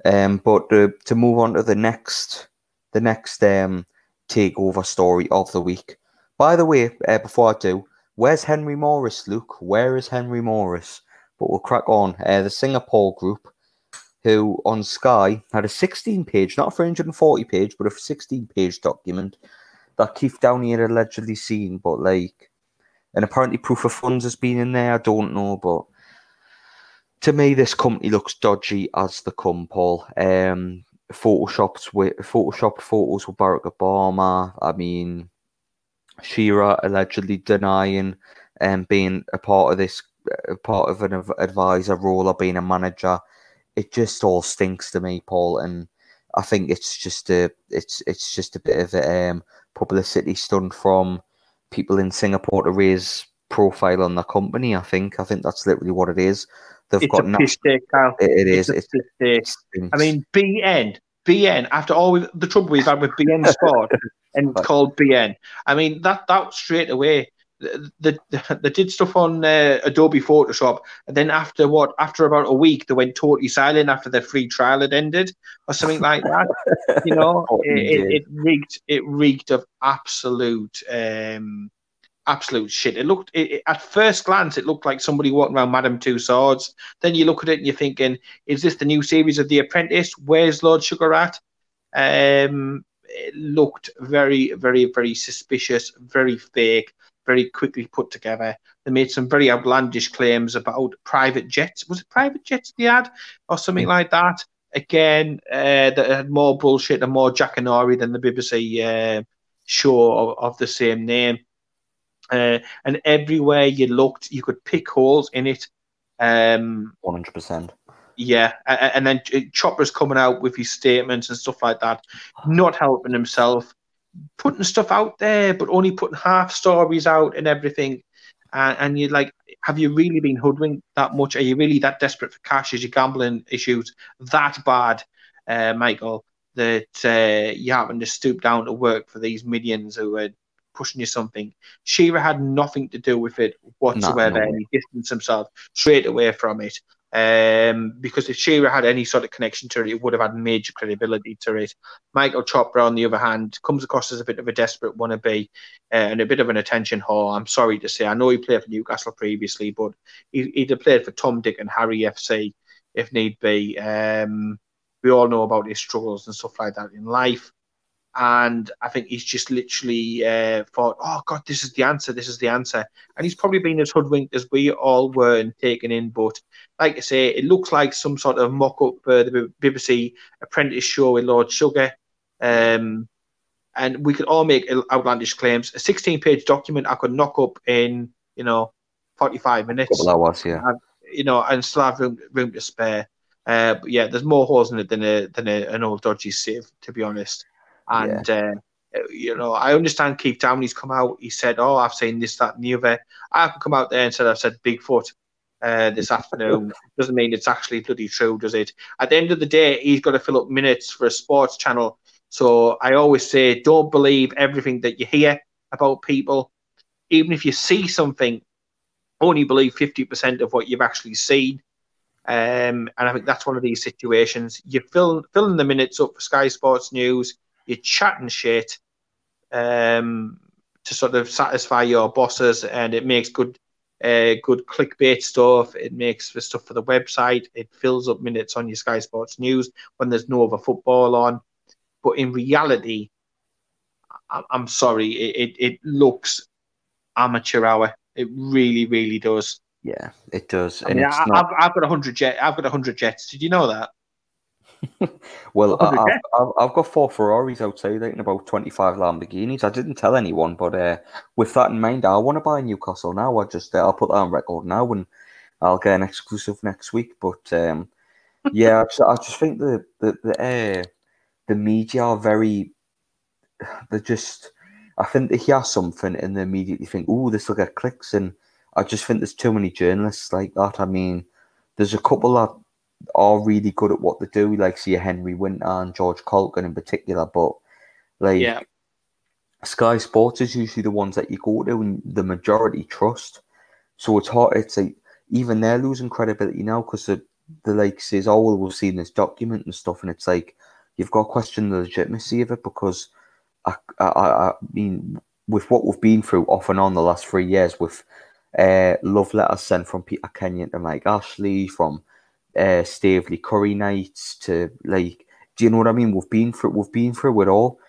S1: Um, but uh, to move on to the next, the next um takeover story of the week. By the way, uh, before I do, where's Henry Mauriss, Luke? Where is Henry Mauriss? But we'll crack on. Uh, the Singapore group, who on Sky had a sixteen-page, not a three hundred and forty page, but a sixteen-page document that Keith Downie had allegedly seen, but like and apparently proof of funds has been in there. I don't know, but to me, this company looks dodgy as the come, Paul. Um, photoshopped with photoshopped photos with Barack Obama. I mean, Shearer allegedly denying um, being a part of this, a part of an av- advisor role or being a manager. It just all stinks to me, Paul, and I think it's just a it's it's just a bit of a um, publicity stunt from people in Singapore to raise profile on the company. I think I think that's literally what it is. They've
S2: It's
S1: got
S2: a piss take, Kyle.
S1: it, it is.
S2: It's a
S1: It's,
S2: piss take.
S1: it.
S2: I mean, BN, BN. After all we've, the trouble we've had with beIN Sport and it's called BN, I mean that that straight away. They, they, they did stuff on uh, Adobe Photoshop, and then after what? After about a week, they went totally silent after their free trial had ended, or something like that. You know,
S1: Oh,
S2: it, it, it reeked. It reeked of absolute, um, absolute shit. It looked it, it- at first glance, it looked like somebody walking around Madame Tussauds. Then you look at it and you're thinking, is this the new series of The Apprentice? Where's Lord Sugar at? Um, it looked very, very, very suspicious, very fake, very quickly put together. They made some very outlandish claims about private jets. Was it private jets they had, or something like that? Again, uh, that had more bullshit and more Jackanory than the BBC uh, show of, of the same name. Uh, and everywhere you looked, you could pick holes in it. Um,
S1: one hundred percent.
S2: yeah, a- a- and then Chopra's coming out with his statements and stuff like that, not helping himself, putting stuff out there, but only putting half stories out and everything. And, and you're like, have you really been hoodwinked that much? Are you really that desperate for cash? Is your gambling issues that bad, uh, Michael, that uh, you happen to stoop down to work for these millions who are pushing you something? Shearer had nothing to do with it whatsoever, and he distanced himself straight away from it. Um, because if Shearer had any sort of connection to it, it would have had major credibility to it. Michael Chopra, on the other hand, comes across as a bit of a desperate wannabe uh, and a bit of an attention whore. I'm sorry to say. I know he played for Newcastle previously, but he, he'd have played for Tom, Dick, and Harry FC if need be. Um, we all know about his struggles and stuff like that in life and I think he's just literally uh, thought, "Oh God, this is the answer. This is the answer." And he's probably been as hoodwinked as we all were and taken in. But like I say, it looks like some sort of mock-up for the BBC Apprentice show with Lord Sugar, um, and we could all make outlandish claims. A 16-page document I could knock up in, you know, 45 minutes.
S1: Couple hours, yeah.
S2: And, you know, and still have room, room to spare. Uh, but yeah, there's more holes in it than a than a, an old dodgy sieve, to be honest. And yeah. uh, you know, I understand Keith Downie's come out. He said, "Oh, I've seen this, that, and the other." I can come out there and said, "I've said Bigfoot." Uh, this afternoon doesn't mean it's actually bloody true, does it? At the end of the day, he's got to fill up minutes for a sports channel. So I always say, don't believe everything that you hear about people. Even if you see something, only believe 50% of what you've actually seen. Um, and I think that's one of these situations. You're fill, filling the minutes up for Sky Sports News you're chatting shit um, to sort of satisfy your bosses, and it makes good, uh, good clickbait stuff. It makes the stuff for the website. It fills up minutes on your Sky Sports News when there's no other football on. But in reality, I- I'm sorry, it, it, it looks amateur hour. It really, really does.
S1: Yeah, it does.
S2: I mean, I, have I've got a hundred jet. I've got a hundred jets. Did you know that?
S1: well, I, have I've got four Ferraris outside and about 25 Lamborghinis. I didn't tell anyone, but uh, with that in mind, I want to buy Newcastle now. I just uh, I'll put that on record now and I'll get an exclusive next week. But um, yeah, I just, I just, think the the the, uh, the media are very. They're just. I think they hear something and they immediately think, "Oh, this will get clicks," and I just think there's too many journalists like that. I mean, there's a couple that are really good at what they do, like see Henry Winter and George Caulkin in particular. But like yeah. Sky Sports is usually the ones that you go to and the majority trust. So it's hard. It's like even they're losing credibility now because the the like says, "Oh, well, we've seen this document and stuff," and it's like you've got to question the legitimacy of it because I, I, I mean, with what we've been through off and on the last three years, with uh, love letters sent from Peter Kenyon to Mike Ashley, from uh, Curry nights to like, do you know what I mean? We've been through, we've been through it all.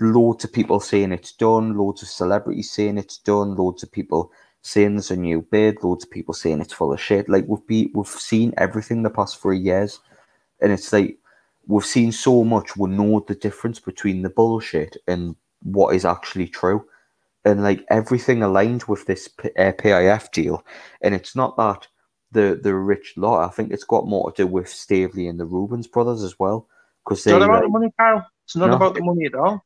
S1: Loads of people saying it's done. Loads of celebrities saying it's done. Loads of people saying there's a new bid. Loads of people saying it's full of shit. Like we've be, we've seen everything the past three years, and it's like we've seen so much. We know the difference between the bullshit and what is actually true and like everything aligned with this uh, PIF deal. And it's not that the the rich lot. I think it's got more to do with Staveley and the Reubens brothers as well.
S2: Because it's not about like, the money, Kyle. It's not no, about the money at all.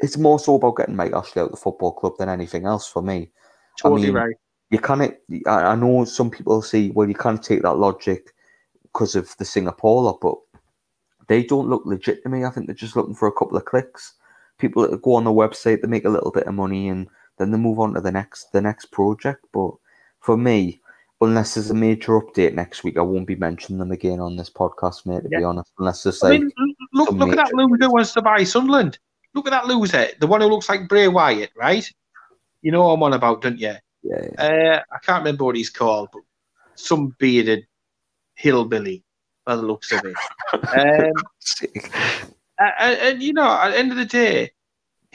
S1: It's more so about getting Mike Ashley out of the football club than anything else for me.
S2: Totally I mean, right.
S1: You can't. I know some people say, well, you can't take that logic because of the Singapore lot, but they don't look legit to me. I think they're just looking for a couple of clicks. People that go on the website, they make a little bit of money, and then they move on to the next the next project. But for me, unless there's a major update next week, I won't be mentioning them again on this podcast, mate. To yeah. be honest, unless there's like, I mean,
S2: look, look at that loser who wants to buy Sunderland. Look at that loser, the one who looks like Bray Wyatt, right? You know what I'm on about, don't you?
S1: Yeah. yeah.
S2: Uh, I can't remember what he's called, but some bearded hillbilly, by the looks of it. um, and, and, you know, at the end of the day,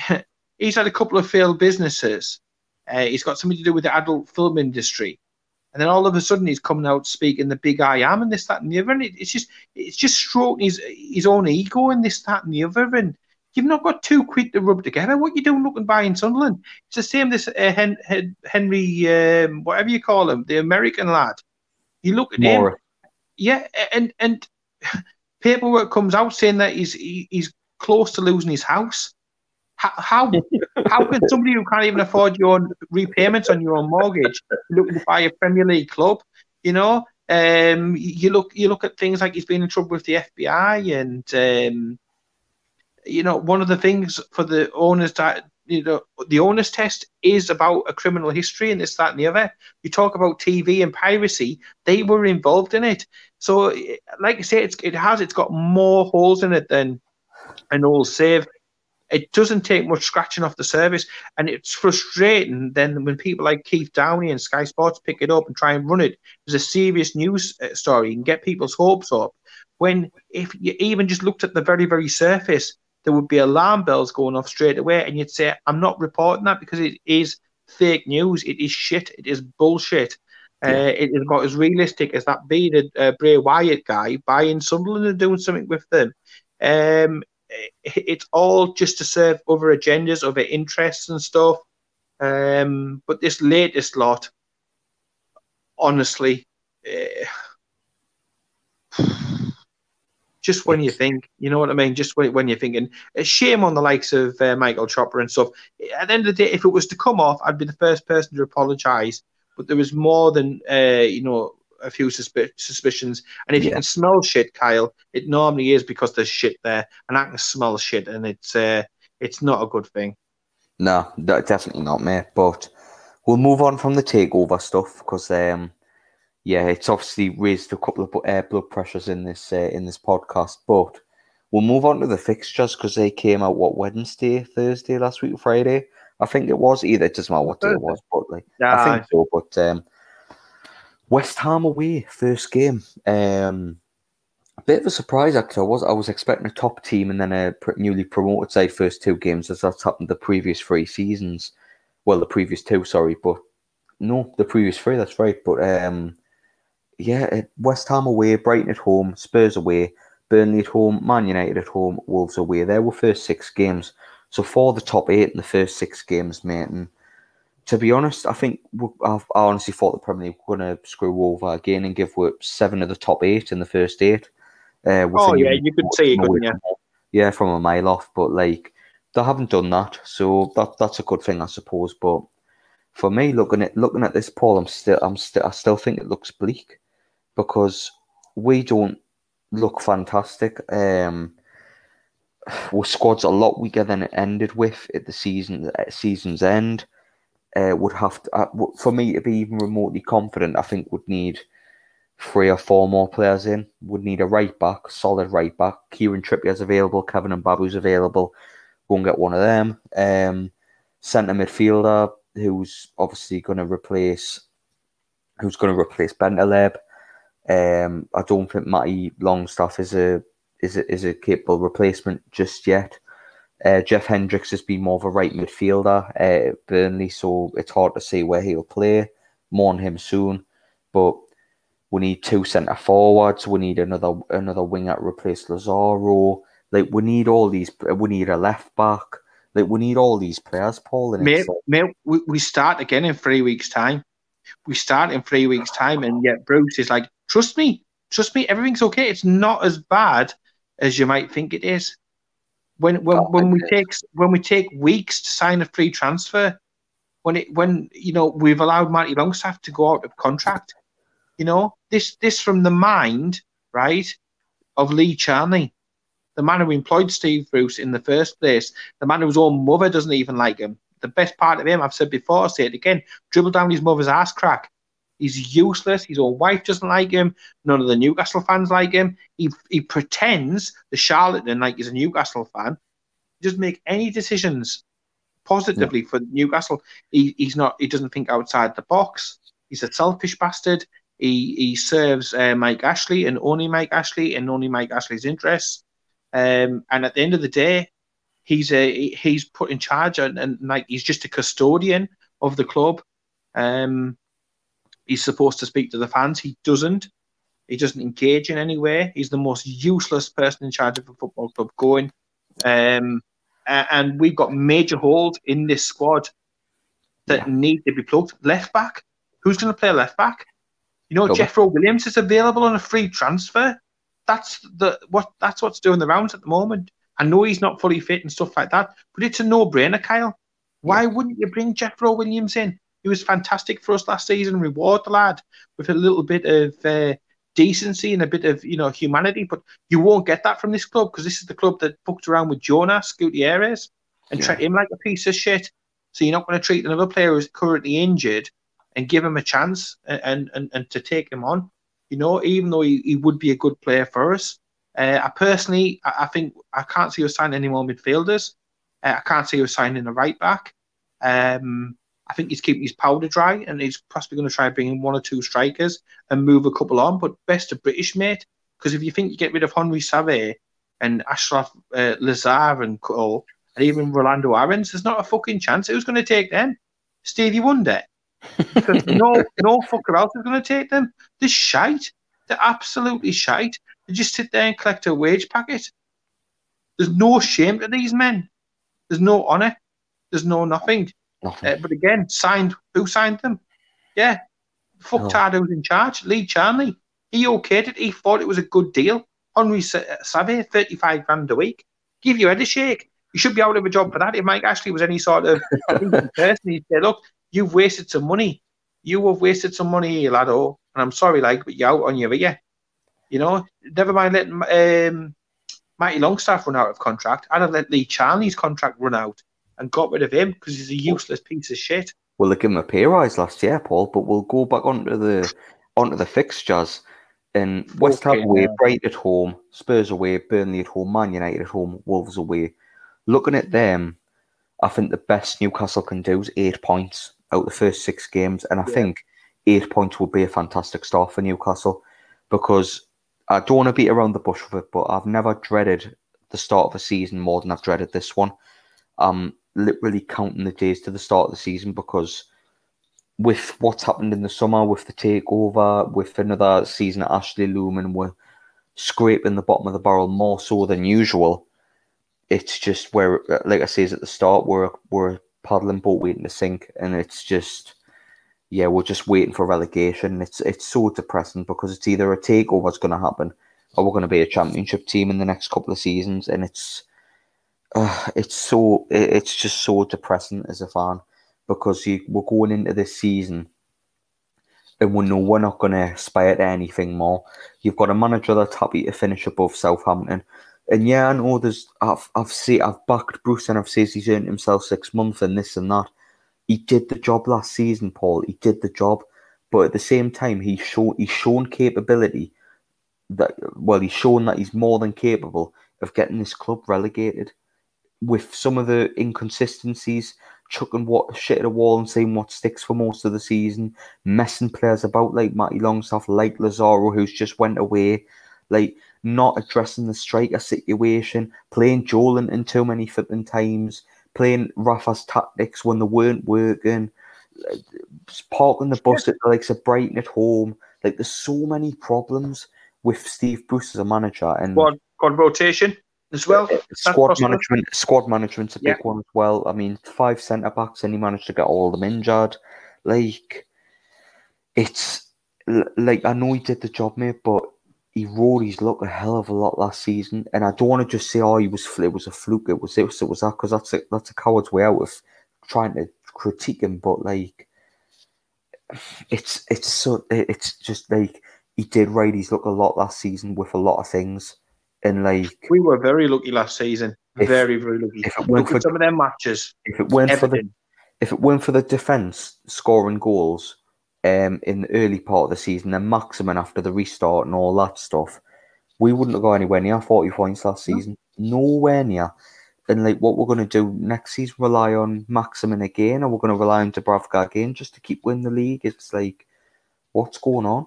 S2: he's had a couple of failed businesses. Uh, he's got something to do with the adult film industry and then all of a sudden he's coming out speaking the big I am and this, that, and the other. And it, it's just it's just stroking his his own ego and this, that, and the other. And you've not got two quick to rub together. What you doing looking by in Sunderland? It's the same. This uh, Hen, Hen, Henry, um, whatever you call him, the American lad. You look at More. him, yeah, and and paperwork comes out saying that he's he, he's close to losing his house. How how can somebody who can't even afford your own repayments on your own mortgage look to buy a Premier League club? You know, um, you look you look at things like he's been in trouble with the FBI, and um, you know one of the things for the owners that you know the onus test is about a criminal history and this, that, and the other. You talk about TV and piracy; they were involved in it. So, like I say, it's, it has it's got more holes in it than an old save. It doesn't take much scratching off the surface, and it's frustrating. Then when people like Keith Downie and Sky Sports pick it up and try and run it as a serious news uh, story and get people's hopes up, when if you even just looked at the very very surface there would be alarm bells going off straight away, and you'd say, I'm not reporting that because it is fake news. It is shit. It is bullshit. Uh, it is about as realistic as that being a uh, Bray Wyatt guy buying Sunderland and doing something with them. Um, it's all just to serve other agendas, other interests and stuff. Um, but this latest lot, honestly, uh, just when you think, you know what I mean? Just when, when you're thinking, a shame on the likes of uh, Michael Chopra and stuff. At the end of the day, if it was to come off, I'd be the first person to apologise. But there was more than, uh, you know, a few susp- suspicions. And if yeah. you can smell shit, Kyle, it normally is because there's shit there, and I can smell shit, and it's uh, it's not a good thing.
S1: No, definitely not, mate. But we'll move on from the takeover stuff because um, yeah, it's obviously raised a couple of uh, blood pressures in this uh, in this podcast. But we'll move on to the fixtures because they came out what Wednesday, Thursday last week, Friday. I think it was either. It doesn't matter what day it was, but like yeah. I think so. But um, West Ham away first game. Um, a bit of a surprise actually. I was I was expecting a top team and then a newly promoted side first two games as that's happened the previous three seasons. Well, the previous two, sorry, but no, the previous three. That's right. But um, yeah, West Ham away, Brighton at home, Spurs away, Burnley at home, Man United at home, Wolves away. There were first six games. So for the top eight in the first six games, mate. And to be honest, I think I honestly thought the Premier League were going to screw over again and give up seven of the top eight in the first eight.
S2: Uh, oh yeah, you could see it, couldn't you?
S1: Yeah, from a mile off, but like they haven't done that, so that that's a good thing, I suppose. But for me, looking at looking at this poll, I'm still I'm still I still think it looks bleak because we don't look fantastic. Um, our squad's a lot weaker than it ended with at the season at season's end. Uh, would have to, uh, for me to be even remotely confident. I think would need three or four more players in. Would need a right back, solid right back. Kieran Trippier's available. Kevin Mbabu's available. Go and get one of them. Um, centre midfielder who's obviously going to replace who's going to replace Bentaleb. Um, I don't think Matty Longstaff is a is a, is a capable replacement just yet. Uh, Jeff Hendricks has been more of a right midfielder at uh, Burnley, so it's hard to say where he'll play. More on him soon, but we need two centre forwards. We need another another winger to replace Lazaro. Like we need all these. We need a left back. Like we need all these players, Paul.
S2: And mate, mate, we, we start again in three weeks' time. We start in three weeks' time, and yet Bruce is like, Trust me, trust me, everything's okay. It's not as bad as you might think it is. When when, oh, when we take when we take weeks to sign a free transfer, when it when you know we've allowed Marty Longstaff to go out of contract, you know this this from the mind right of Lee Charnley, the man who employed Steve Bruce in the first place, the man whose own mother doesn't even like him. The best part of him, I've said before, I'll say it again, dribble down his mother's ass crack. He's useless. His own wife doesn't like him. None of the Newcastle fans like him. He he pretends the charlatan like he's a Newcastle fan. He doesn't make any decisions positively for Newcastle. He, he's not. He doesn't think outside the box. He's a selfish bastard. He he serves uh, Mike Ashley and only Mike Ashley and only Mike Ashley's interests. Um, and at the end of the day, he's a he's put in charge and, and like he's just a custodian of the club. Um, he's supposed to speak to the fans. He doesn't. He doesn't engage in any way. He's the most useless person in charge of a football club going. Um, and we've got major holes in this squad that yeah. need to be plugged. Left back, who's going to play left back? You know, Jetro Willems is available on a free transfer. That's the what. That's what's doing the rounds at the moment. I know he's not fully fit and stuff like that, but it's a no-brainer, Kyle. Why yeah. wouldn't you bring Jetro Willems in? He was fantastic for us last season. Reward the lad with a little bit of uh, decency and a bit of you know humanity. But you won't get that from this club because this is the club that fucked around with Jonas Gutierrez. and
S1: Yeah.
S2: treat him like a piece of shit. So you're not going to treat another player who's currently injured and give him a chance and and, and to take him on. You know, even though he, he would be a good player for us. Uh, I personally, I, I think I can't see us signing any more midfielders. Uh, I can't see us signing a right back. Um, I think he's keeping his powder dry, and he's possibly going to try and bring in one or two strikers and move a couple on. But best of British, mate. Because if you think you get rid of Henri Saivet and Achraf uh, Lazaar and Co, and even Rolando Aarons, there's not a fucking chance. Who's going to take them? Stevie Wonder. Because no, no fucker else is going to take them. They're shite. They're absolutely shite. They just sit there and collect a wage packet. There's no shame to these men. There's no honour. There's no nothing.
S1: Nothing.
S2: Uh, but again, signed. Who signed them? Yeah, fuck
S1: Oh.
S2: Tard who's in charge. Lee Charnley. He okayed it. He thought it was a good deal. Henri Sa- Saivet, thirty-five grand a week. Give your head a shake. You should be out of a job for that. If Mike Ashley was any sort of person, he'd say, "Look, you've wasted some money. You have wasted some money, laddo. And I'm sorry, like, but you're out on your ear. You know, never mind letting um, Matty Longstaff run out of contract. I'd have let Lee Charnley's contract run out and got rid of him because he's a useless piece of shit.
S1: Well, they gave him a pay rise last year, Paul. But we'll go back onto the onto the fixtures. And West Ham
S2: Okay,
S1: away,
S2: yeah.
S1: Bright at home, Spurs away, Burnley at home, Man United at home, Wolves away. Looking at them, I think the best Newcastle can do is eight points out of the first six games, and I
S2: Yeah.
S1: think eight points would be a fantastic start for Newcastle because I don't want to beat around the bush with it, but I've never dreaded the start of a season more than I've dreaded this one. I'm literally counting the days to the start of the season because with what's happened in the summer, with the takeover, with another season at Ashley Lumen, we're scraping the bottom of the barrel more so than usual. It's just where, like I says at the start, we're we're paddling boat waiting to sink, and it's just, yeah, we're just waiting for relegation. It's it's so depressing because it's either a takeover's going to happen, or we're going to be a championship team in the next couple of seasons, and it's, uh, it's so it- it's just so depressing as a fan because you we're going into this season and we know we're not going to aspire to anything more. You've got a manager that's happy to finish above Southampton, and yeah, I know there's I've I've seen I've backed Bruce and I've said he's earned himself six months and this and that. He did the job last season, Paul. He did the job, but at the same time, he shown he's shown capability that well, he's shown that he's more than capable of getting this club relegated with some of the inconsistencies, chucking what shit at a wall and seeing what sticks for most of the season, messing players about like Matty Longstaff, like Lazaro, who's just went away, like not addressing the striker situation, playing Joelinton too many flipping times, playing Rafa's tactics when they weren't working, parking the bus at the likes of Brighton at home. Like there's so many problems with Steve Bruce as a manager and
S2: Squad, squad rotation as well.
S1: uh, squad management. Squad management's a
S2: Yeah.
S1: big one as well. I mean, five centre backs, and he managed to get all of them injured. Like, it's like I know he did the job, mate, but he rode his luck a hell of a lot last season. And I don't want to just say, "Oh, he was it was a fluke." It was this, it was that, because that's a that's a coward's way out of trying to critique him. But like, it's it's so it's just like he did ride his luck a lot last season with a lot of things, and like.
S2: We were very lucky last season.
S1: If-
S2: very, very lucky.
S1: If it weren't
S2: Look
S1: for
S2: some of their matches.
S1: if it weren't for the if it weren't for the defense scoring goals um, in the early part of the season, then Maximin after the restart and all that stuff, we wouldn't have got anywhere near 40 points last
S2: No.
S1: season. Nowhere near. And like what we're going to do next season, rely on Maximin again, or we're going to rely on Dubravka again just to keep winning the league. It's like, what's going on?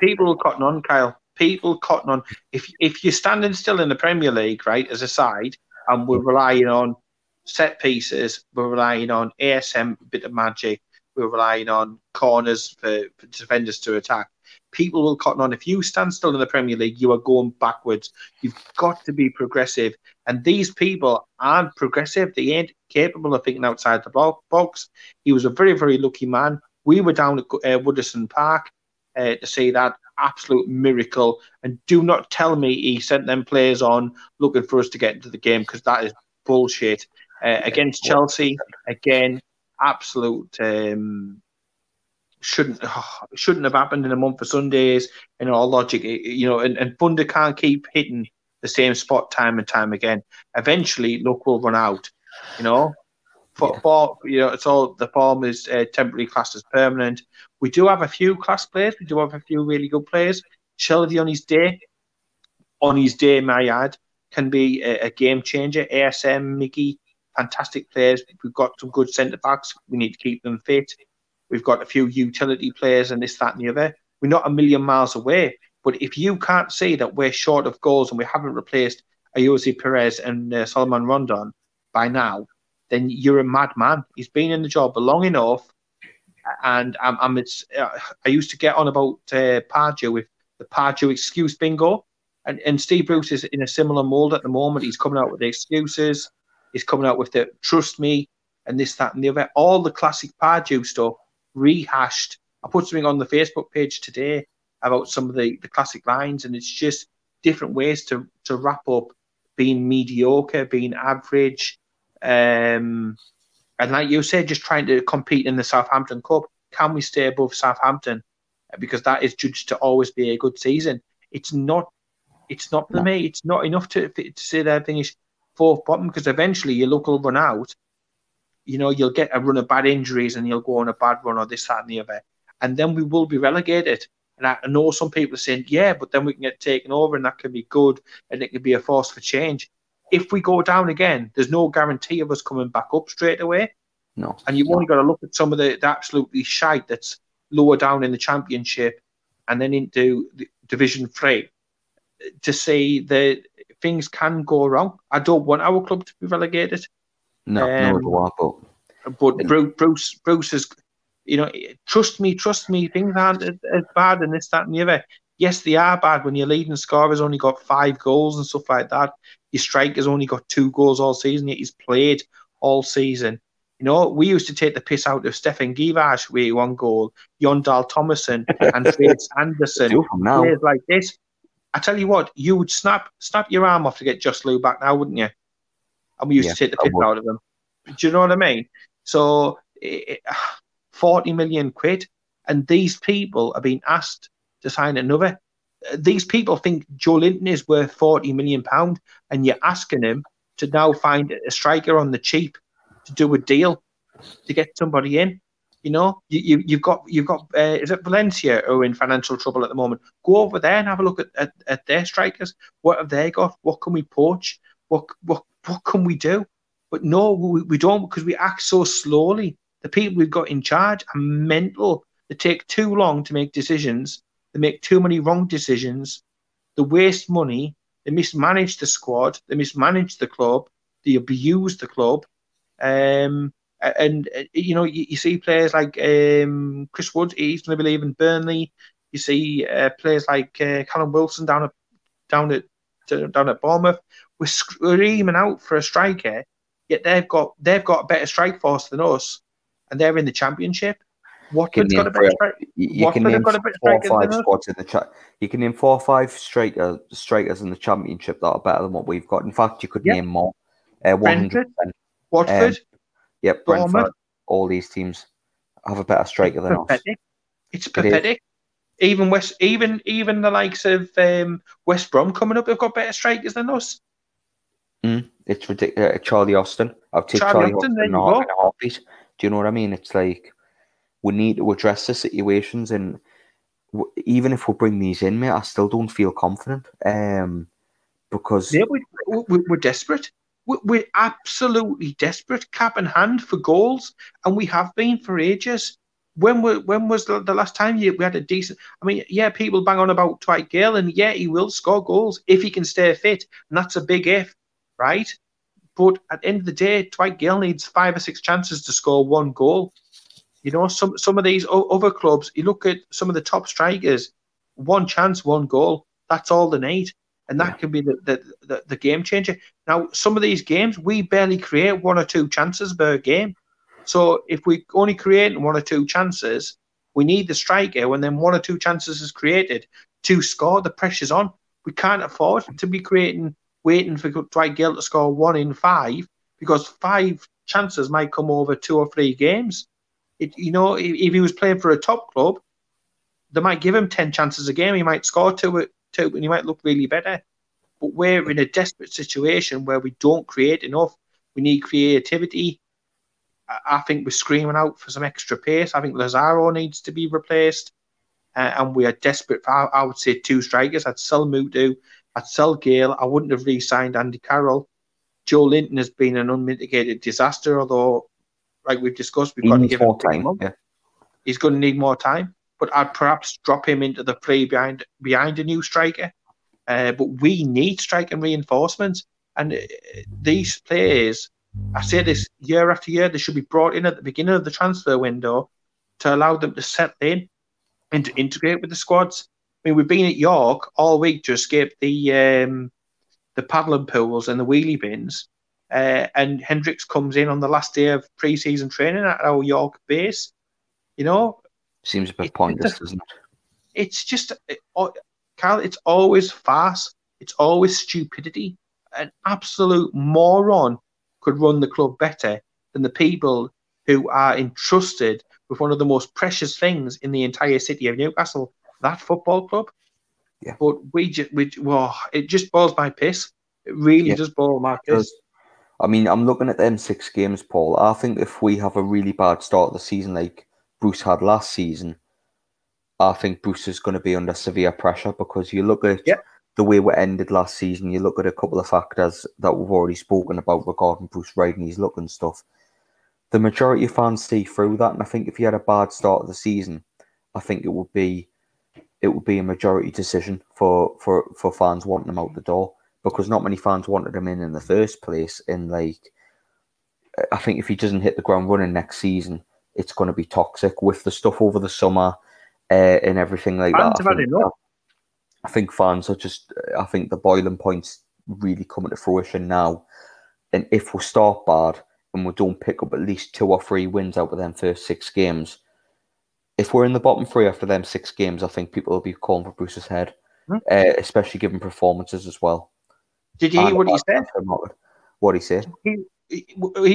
S2: People are cotton on, Kyle. People cotton on. If if you're standing still in the Premier League, right, as a side, and we're relying on set pieces, we're relying on ASM, a bit of magic, we're relying on corners for, for defenders to attack. People will cotton on. If you stand still in the Premier League, you are going backwards. You've got to be progressive. And these people aren't progressive. They ain't capable of thinking outside the box. He was a very, very lucky man. We were down at uh, Goodison Park uh, to see that absolute miracle. And do not tell me he sent them players on looking for us to get into the game because that is bullshit. Uh, against Chelsea, again, absolute um, shouldn't shouldn't have happened in a month for Sundays. In all logic, you know, and, and Bunda can't keep hitting the same spot time and time again. Eventually, luck will run out. You know, for, yeah. for you know, it's all the form is uh, temporary classed as permanent. We do have a few class players. We do have a few really good players. Shelvey on his day, on his day, my ad, can be a, a game changer. ASM, Mickey, fantastic players. We've got some good centre backs. We need to keep them fit. We've got a few utility players and this, that, and the other. We're not a million miles away. But if you can't see that we're short of goals and we haven't replaced Ayoze Perez and uh, Salomon Rondon by now, then you're a madman. He's been in the job long enough. And I'm, I'm it's, uh, I used to get on about uh, Pardew with the Pardew excuse bingo. And, and Steve Bruce is in a similar mold at the moment. He's coming out with the excuses. He's coming out with the trust me and this, that, and the other. All the classic Pardew stuff rehashed. I put something on the Facebook page today about some of the, the classic lines, and it's just different ways to, to wrap up being mediocre, being average. Um, and like you said, just trying to compete in the Southampton Cup. Can we stay above Southampton? Because that is judged to always be a good season. It's not. It's not for no. me. It's not enough to to say that finish fourth bottom because eventually your luck will run out. You know, you'll get a run of bad injuries and you'll go on a bad run or this, that, and the other, and then we will be relegated. And I know some people are saying, yeah, but then we can get taken over and that can be good and it can be a force for change. If we go down again, there's no guarantee of us coming back up straight away.
S1: No.
S2: And you've
S1: no.
S2: only got to look at some of the, the absolutely shite that's lower down in the championship and then into the Division Three to see that things can go wrong. I don't want our club to be relegated.
S1: No, um, no,
S2: but, but Bruce, Bruce, Bruce is you know, trust me, trust me, things aren't as, as bad and this, that, and the other. Yes, they are bad when your leading scorer's only got five goals and stuff like that. Your striker's only got two goals all season, yet he's played all season. You know, we used to take the piss out of Stéphane Guivarc'h with one goal, Jon Dahl Tomasson and Fritz Anderson. Players like this. I tell you what, you would snap snap your arm off to get Joselu back now, wouldn't you? And we used yeah, to take the piss out of him. Do you know what I mean? So it, 40 million quid, and these people are being asked to sign another. These people think Joelinton is worth 40 million pound, and you're asking him to now find a striker on the cheap to do a deal to get somebody in. You know, you, you have got you've got uh, is it Valencia who are in financial trouble at the moment? Go over there and have a look at, at, at their strikers. What have they got? What can we poach? What what what can we do? But no, we, we don't because we act so slowly the people we've got in charge are mental. They take too long to make decisions. They make too many wrong decisions. They waste money. They mismanage the squad. They mismanage the club. They abuse the club. Um, and uh, you know, you, you, see players like um, Chris Wood. He's going to be leaving Burnley. You see uh, players like uh, Callum Wilson down at down at down at Bournemouth. We're screaming out for a striker, yet they've got they've got a better strike force than us and they're in the championship. Watford's got a better strike.
S1: You, you can name four or five squads in the chat. You can name four or five striker, strikers in the championship that are better than what we've got. In fact, you could yep. name more. Uh,
S2: Brentford, Watford, um,
S1: yep, Brentford. All these teams have a better striker than
S2: pathetic. us. It's pathetic. It even West, even even the likes of um, West Brom coming up, they've got better strikers than us.
S1: Mm, it's ridiculous. Uh, Charlie Austin. I've taken Charlie, Charlie Austin, Austin in a heartbeat. Do you know what I mean? It's like we need to address the situations, and even if we bring these in, mate, I still don't feel confident. Um, because
S2: yeah, we, we, we're desperate. We're absolutely desperate, cap in hand for goals, and we have been for ages. When were, when was the, the last time you, we had a decent? I mean, yeah, people bang on about Dwight Gayle, and yeah, he will score goals if he can stay fit, and that's a big if, right? But at the end of the day, Dwight Gayle needs five or six chances to score one goal. You know, some some of these other clubs, you look at some of the top strikers, one chance, one goal. That's all they need. And that yeah. can be the, the, the, the, game changer. Now, some of these games, we barely create one or two chances per game. So if we only create one or two chances, we need the striker when then one or two chances is created to score. The pressure's on. We can't afford to be creating waiting for Dwight Gayle to score one in five because five chances might come over two or three games. It, you know, if, if, he was playing for a top club, they might give him 10 chances a game. He might score two, two and he might look really better. But we're in a desperate situation where we don't create enough. We need creativity. I, I think we're screaming out for some extra pace. I think Lazaro needs to be replaced. Uh, and we are desperate for, I, I would say, two strikers. I'd sell Muto. I'd sell Gayle. I wouldn't have re signed Andy Carroll. Joelinton has been an unmitigated disaster, although, like we've discussed, we've
S1: He
S2: got to give him
S1: time. Yeah.
S2: He's going to need more time, but I'd perhaps drop him into the play behind behind a new striker. Uh, but we need striking reinforcements, and uh, these players, I say this year after year, they should be brought in at the beginning of the transfer window to allow them to settle in and to integrate with the squads. I mean, we've been at York all week to escape the um, the paddling pools and the wheelie bins. Uh, and Hendricks comes in on the last day of pre-season training at our York base. You know,
S1: Seems a bit
S2: It-
S1: pointless,
S2: it-
S1: doesn't it?
S2: it's just, it, oh, Carl, it's always farce. It's always stupidity. An absolute moron could run the club better than the people who are entrusted with one of the most precious things in the entire city of Newcastle, that football club.
S1: Yeah.
S2: But we just, we, well, it just boils my piss. It really
S1: Yeah.
S2: does boil my piss.
S1: I mean, I'm looking at them six games, Paul. I think if we have a really bad start of the season like Bruce had last season, I think Bruce is going to be under severe pressure because you look at the way we ended last season, you look at a couple of factors that we've already spoken about regarding Bruce riding his luck and stuff. The majority of fans see through that, and I think if you had a bad start of the season, I think it would be it would be a majority decision for for for fans wanting him out the door because not many fans wanted him in in the first place. And like, I think if he doesn't hit the ground running next season, it's going to be toxic with the stuff over the summer uh, and everything like
S2: Fans
S1: that. I think. I think fans are just. I think the boiling points really coming to fruition now. And if we start bad and we don't pick up at least two or three wins out of them first six games, if we're in the bottom three after them six games, I think people will be calling for Bruce's head,
S2: Hmm.
S1: uh, especially given performances as well.
S2: Did you hear what he said?
S1: What he said?
S2: he, he,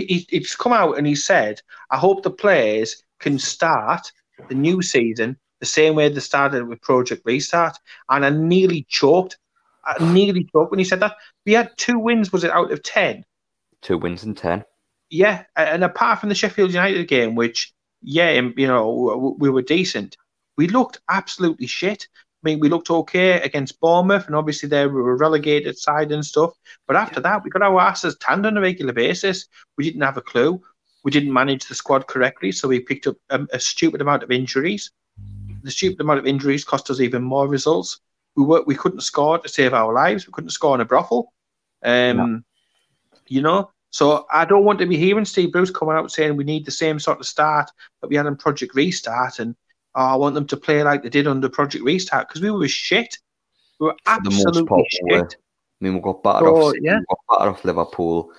S2: he- he's come out and he said, I hope the players can start the new season the same way they started with Project Restart. And I nearly choked. I nearly choked when he said that. We had two wins, was it out of 10?
S1: Two wins and ten.
S2: Yeah. And apart from the Sheffield United game, which, yeah, you know, we were decent, we looked absolutely shit. I mean, we looked okay against Bournemouth, and obviously they were a relegated side and stuff. But after that, we got our asses tanned on a regular basis. We didn't have a clue. We didn't manage the squad correctly, so we picked up a, a stupid amount of injuries. The stupid amount of injuries cost us even more results. We were, we couldn't score to save our lives. We couldn't score in a brothel. Um, You know, so I don't want to be hearing Steve Bruce coming out saying we need the same sort of start that we had in Project Restart, and oh, I want them to play like they did under Project Restart because we were shit. We were
S1: For the most
S2: absolutely shit.
S1: I mean, we got battered
S2: So,
S1: off.
S2: Yeah.
S1: We got battered off Liverpool.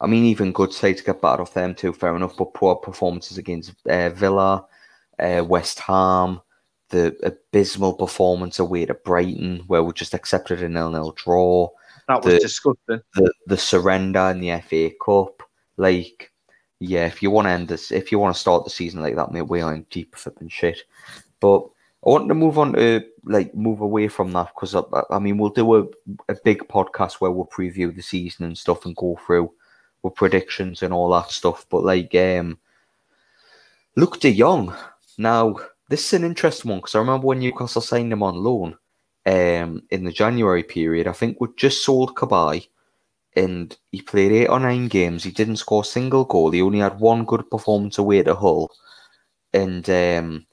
S1: I mean, even good sides get battered off them too. Fair enough, but poor performances against uh, Villa, uh, West Ham, the abysmal performance away to Brighton, where we just accepted a nil-nil draw.
S2: That was
S1: the-
S2: disgusting.
S1: the the surrender in the FA Cup. Like, yeah, if you want to end this, if you want to start the season like that, mate, we are in deep flipping shit. But I want to move on to like move away from that because I, I mean we'll do a, a big podcast where we'll preview the season and stuff and go through with predictions and all that stuff. But like, um, Luuk De Jong. Now this is an interesting one because I remember when Newcastle signed him on loan um, in the January period. I think we just sold Cabaye and he played eight or nine games. He didn't score a single goal. He only had one good performance away to Hull. And um,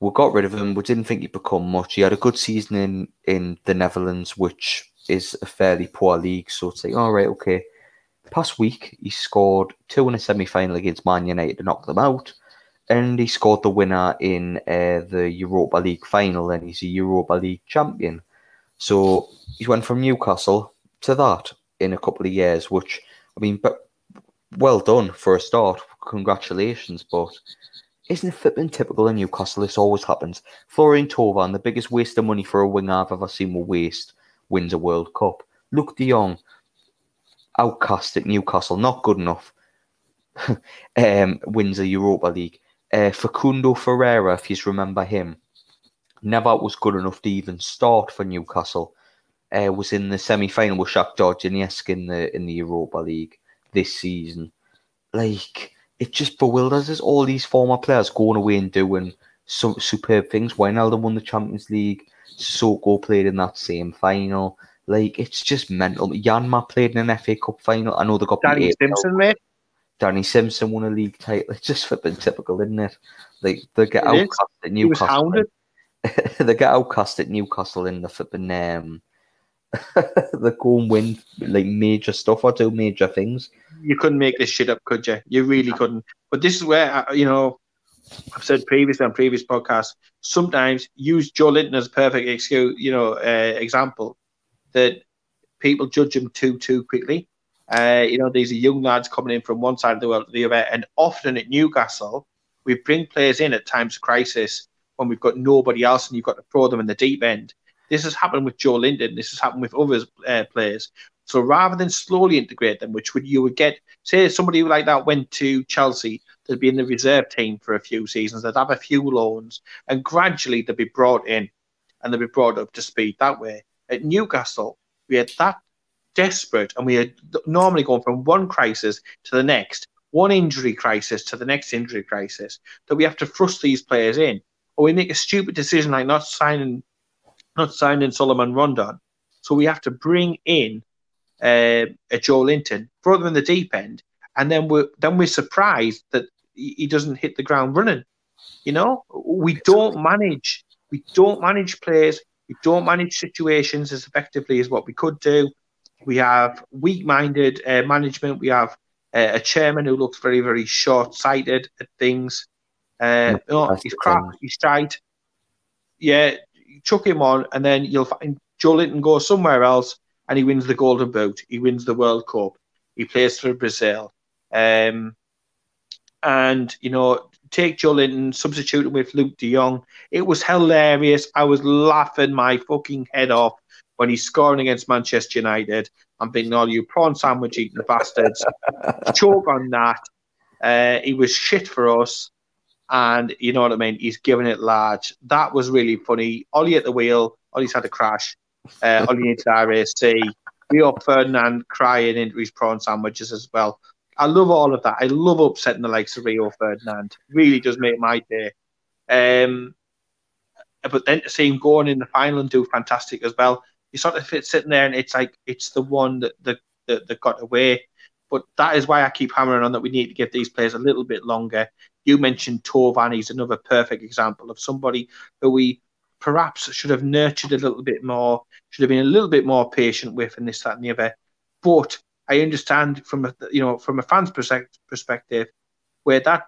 S1: we got rid of him. We didn't think he'd become much. He had a good season in, in the Netherlands, which is a fairly poor league. So it's like, all right, okay. Past week, he scored two in a semi final against Man United to knock them out. And he scored the winner in uh, the Europa League final, and he's a Europa League champion. So he went from Newcastle to that in a couple of years, which I mean, but well done for a start. Congratulations, but isn't it flipping typical in Newcastle? This always happens. Florian Thauvin, the biggest waste of money for a winger I've ever seen with waste, wins a World Cup. Luuk De Jong, outcast at Newcastle, not good enough. um, wins a Europa League. Uh, Facundo Ferreira, if you remember him, never was good enough to even start for Newcastle uh, was in the semi final with Shakhtar Donetsk in the in the Europa League. this season, like it just bewilders us. All these former players going away and doing some superb things. Wijnaldum won the Champions League. Soko played in that same final. Like it's just mental. Janmaat played in an FA Cup final. I know they got
S2: Danny Simpson, mate.
S1: Danny Simpson won a league title. It's just flipping typical, isn't it? Like they get outcast at Newcastle. they get outcast at Newcastle in the flipping um they go and win like major stuff or do major things.
S2: You couldn't make this shit up, could you? You really couldn't. But this is where uh, you know I've said previously on previous podcasts. Sometimes use Joelinton as a perfect excuse, you know, uh, example that people judge him too too quickly. Uh, you know, these are young lads coming in from one side of the world to the other, and often at Newcastle, we bring players in at times of crisis when we've got nobody else, and you've got to throw them in the deep end. This has happened with Joelinton. This has happened with other uh, players. So rather than slowly integrate them, which would you would get, say somebody like that went to Chelsea, they'd be in the reserve team for a few seasons, they'd have a few loans, and gradually they'd be brought in and they'd be brought up to speed that way. At Newcastle, we had that desperate, and we had normally going from one crisis to the next, one injury crisis to the next injury crisis, that we have to thrust these players in, or we make a stupid decision like not signing, not signing Salomón Rondón. So we have to bring in uh, a Joelinton, throw them in the deep end, and then we're then we're surprised that he doesn't hit the ground running. You know, we don't manage we don't manage players, we don't manage situations as effectively as what we could do. We have weak-minded uh, management. We have uh, a chairman who looks very, very short-sighted at things. Uh, oh, he's crap. He's tight. Yeah, chuck him on, and then you'll find Joelinton goes somewhere else and he wins the Golden Boot. He wins the World Cup. He plays for Brazil. Um, and, you know, take Joelinton, substitute him with Luuk de Jong. It was hilarious. I was laughing my fucking head off when he's scoring against Manchester United. I'm thinking, all oh, you prawn sandwich eating bastards. Choke on that. Uh, he was shit for us. And you know what I mean? He's giving it large. That was really funny. Ole at the wheel. Ole's had a crash uh, on the entire AC. Rio Ferdinand crying into his prawn sandwiches as well. I love all of that. I love upsetting the likes of Rio Ferdinand. Really does make my day. Um, but then to see him going in the final and do fantastic as well, you sort of fit sitting there and it's like it's the one that that, that, that got away. But that is why I keep hammering on that we need to give these players a little bit longer. You mentioned Thauvin, he's another perfect example of somebody who we perhaps should have nurtured a little bit more, should have been a little bit more patient with, and this, that, and the other. But I understand from a you know from a fan's perspective where that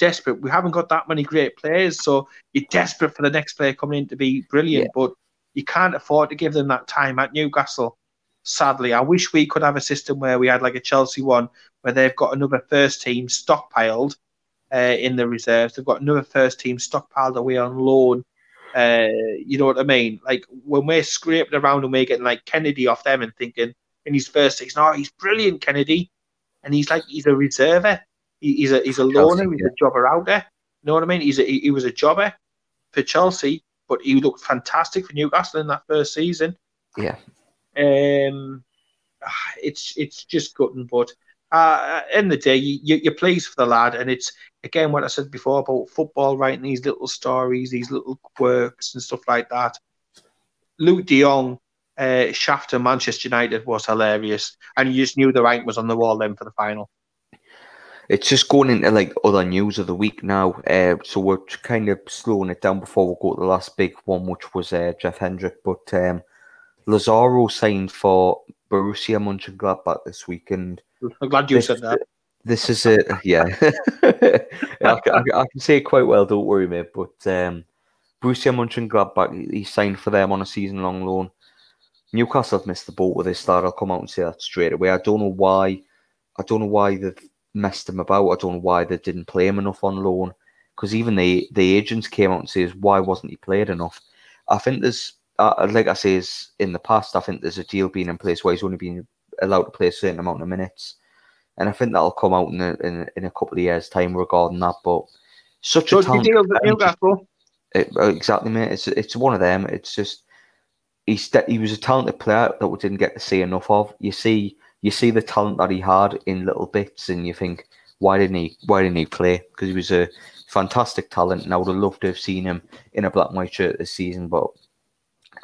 S2: desperate. We haven't got that many great players, so you're desperate for the next player coming in to be brilliant, yeah. but you can't afford to give them that time at Newcastle. Sadly, I wish we could have a system where we had like a Chelsea one where they've got another first team stockpiled uh, in the reserves. They've got another first team stockpiled away on loan uh, you know what I mean? Like when we're scraping around and we're getting like Kennedy off them and thinking in his first six, no, he's brilliant, Kennedy, and he's like he's a reserver, he, he's a he's a loaner, he's a jobber out there. You know what I mean? He's a, he, he was a jobber for Chelsea, but he looked fantastic for Newcastle in that first season.
S1: Yeah.
S2: Um, it's it's just gutting, but uh, in the day, you, you're pleased for the lad, and it's again what I said before about football, writing these little stories, these little quirks and stuff like that. Luuk de Jong, uh, Shaft Manchester United was hilarious, and you just knew the rank was on the wall then for the final.
S1: It's just going into like other news of the week now, uh, so we're kind of slowing it down before we go to the last big one, which was uh, Jeff Hendrick. But um, Lazaro signed for Borussia Mönchengladbach this week, and
S2: I'm glad you this, said that.
S1: This is it, yeah. I, I, I, can say it quite well. Don't worry, mate. But um, Borussia Mönchengladbach, he signed for them on a season-long loan. Newcastle have missed the boat with this start. I'll come out and say that straight away. I don't know why. I don't know why they've messed him about. I don't know why they didn't play him enough on loan. Because even the the agents came out and says why wasn't he played enough? I think there's, uh, like I say, in the past, I think there's a deal being in place where he's only been allowed to play a certain amount of minutes, and I think that'll come out in a, in, in a couple of years' time regarding that. But such so a talented it, uh, exactly, mate. It's it's one of them. It's just he's he was a talented player that we didn't get to see enough of. You see you see the talent that he had in little bits, and you think, why didn't he? Why didn't he play? Because he was a fantastic talent, and I would have loved to have seen him in a black and white shirt this season. But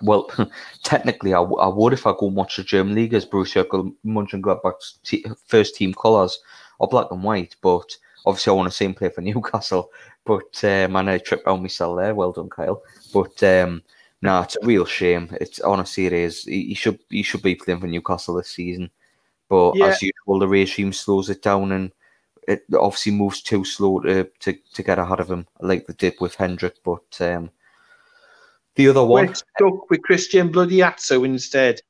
S1: well, technically, I, w- I would if I go and watch the German league as Borussia Mönchengladbach's t- first team colours are black and white. But obviously, I want to see him play for Newcastle. But um, I know I tripped on myself there. Well done, Kyle. But um, no, it's a real shame. It's honestly it is. He, he should he should be playing for Newcastle this season. But
S2: Yeah.
S1: as usual, the regime slows it down and it obviously moves too slow to, to, to get ahead of him, like they did with Hendrick. But um, the other one,
S2: We're stuck with Christian Bloody Atsu instead.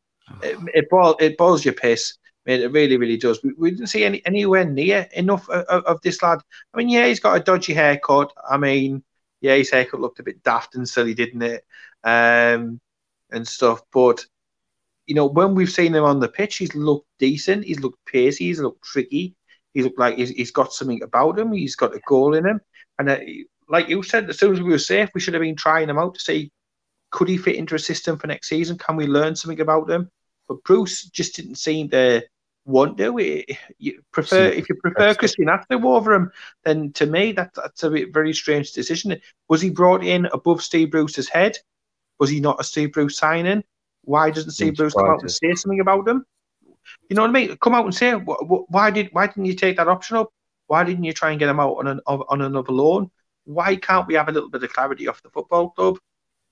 S2: It, it, boils, it boils your piss. It really, really does. We, we didn't see any anywhere near enough of, of, of this lad. I mean, yeah, he's got a dodgy haircut. I mean, yeah, his haircut looked a bit daft and silly, didn't it? Um, and stuff. But you know, when we've seen him on the pitch, he's looked decent. He's looked pacey. He's looked tricky. He's looked like he's, he's got something about him. He's got a goal in him. And uh, like you said, as soon as we were safe, we should have been trying him out to see could he fit into a system for next season? Can we learn something about him? But Bruce just didn't seem to want to. It- You prefer if you prefer Christian Atsu over him, then to me that that's a very strange decision. Was he brought in above Steve Bruce's head? Was he not a Steve Bruce signing? Why doesn't Steve Bruce come out and say something about him? You know what I mean? Come out and say wh- wh- why did why didn't you take that option up? Why didn't you try and get him out on an on another loan? Why can't we have a little bit of clarity off the football club?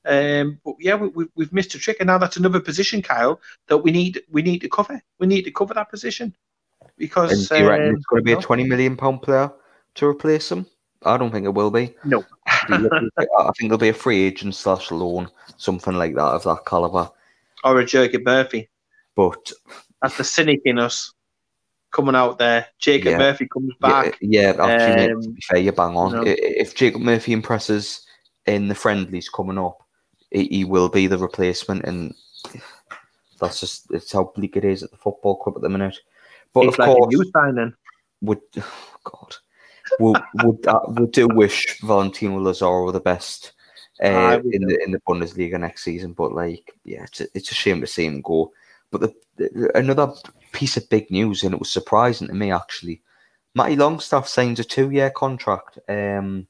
S2: Um, but yeah, we, we've missed a trick, and now that's another position, Kyle, that we need we need to cover. We need to cover that position because
S1: do you reckon
S2: um,
S1: it's going to be a twenty million pound player to replace him? I don't think it will be.
S2: No.
S1: I think it'll be a free agent slash loan, something like that of that caliber.
S2: or a Jacob Murphy.
S1: But
S2: That's the cynic in us coming out there. Jacob
S1: Yeah.
S2: Murphy comes back.
S1: yeah, actually, mate, to
S2: Um,
S1: be fair, you bang on.
S2: no.
S1: If Jacob Murphy impresses in the friendlies coming up, he, will be the replacement, and that's just it's how bleak it is at the football club at the minute. But
S2: It's
S1: of
S2: like
S1: course,
S2: a new signing.
S1: would oh God, would would uh, would do wish Valentino Lazaro the best uh, in the in the Bundesliga next season. But like, yeah, it's a, it's a shame to see him go. But the, the, another piece of big news, and it was surprising to me actually. Matty Longstaff signs a two-year contract. Um,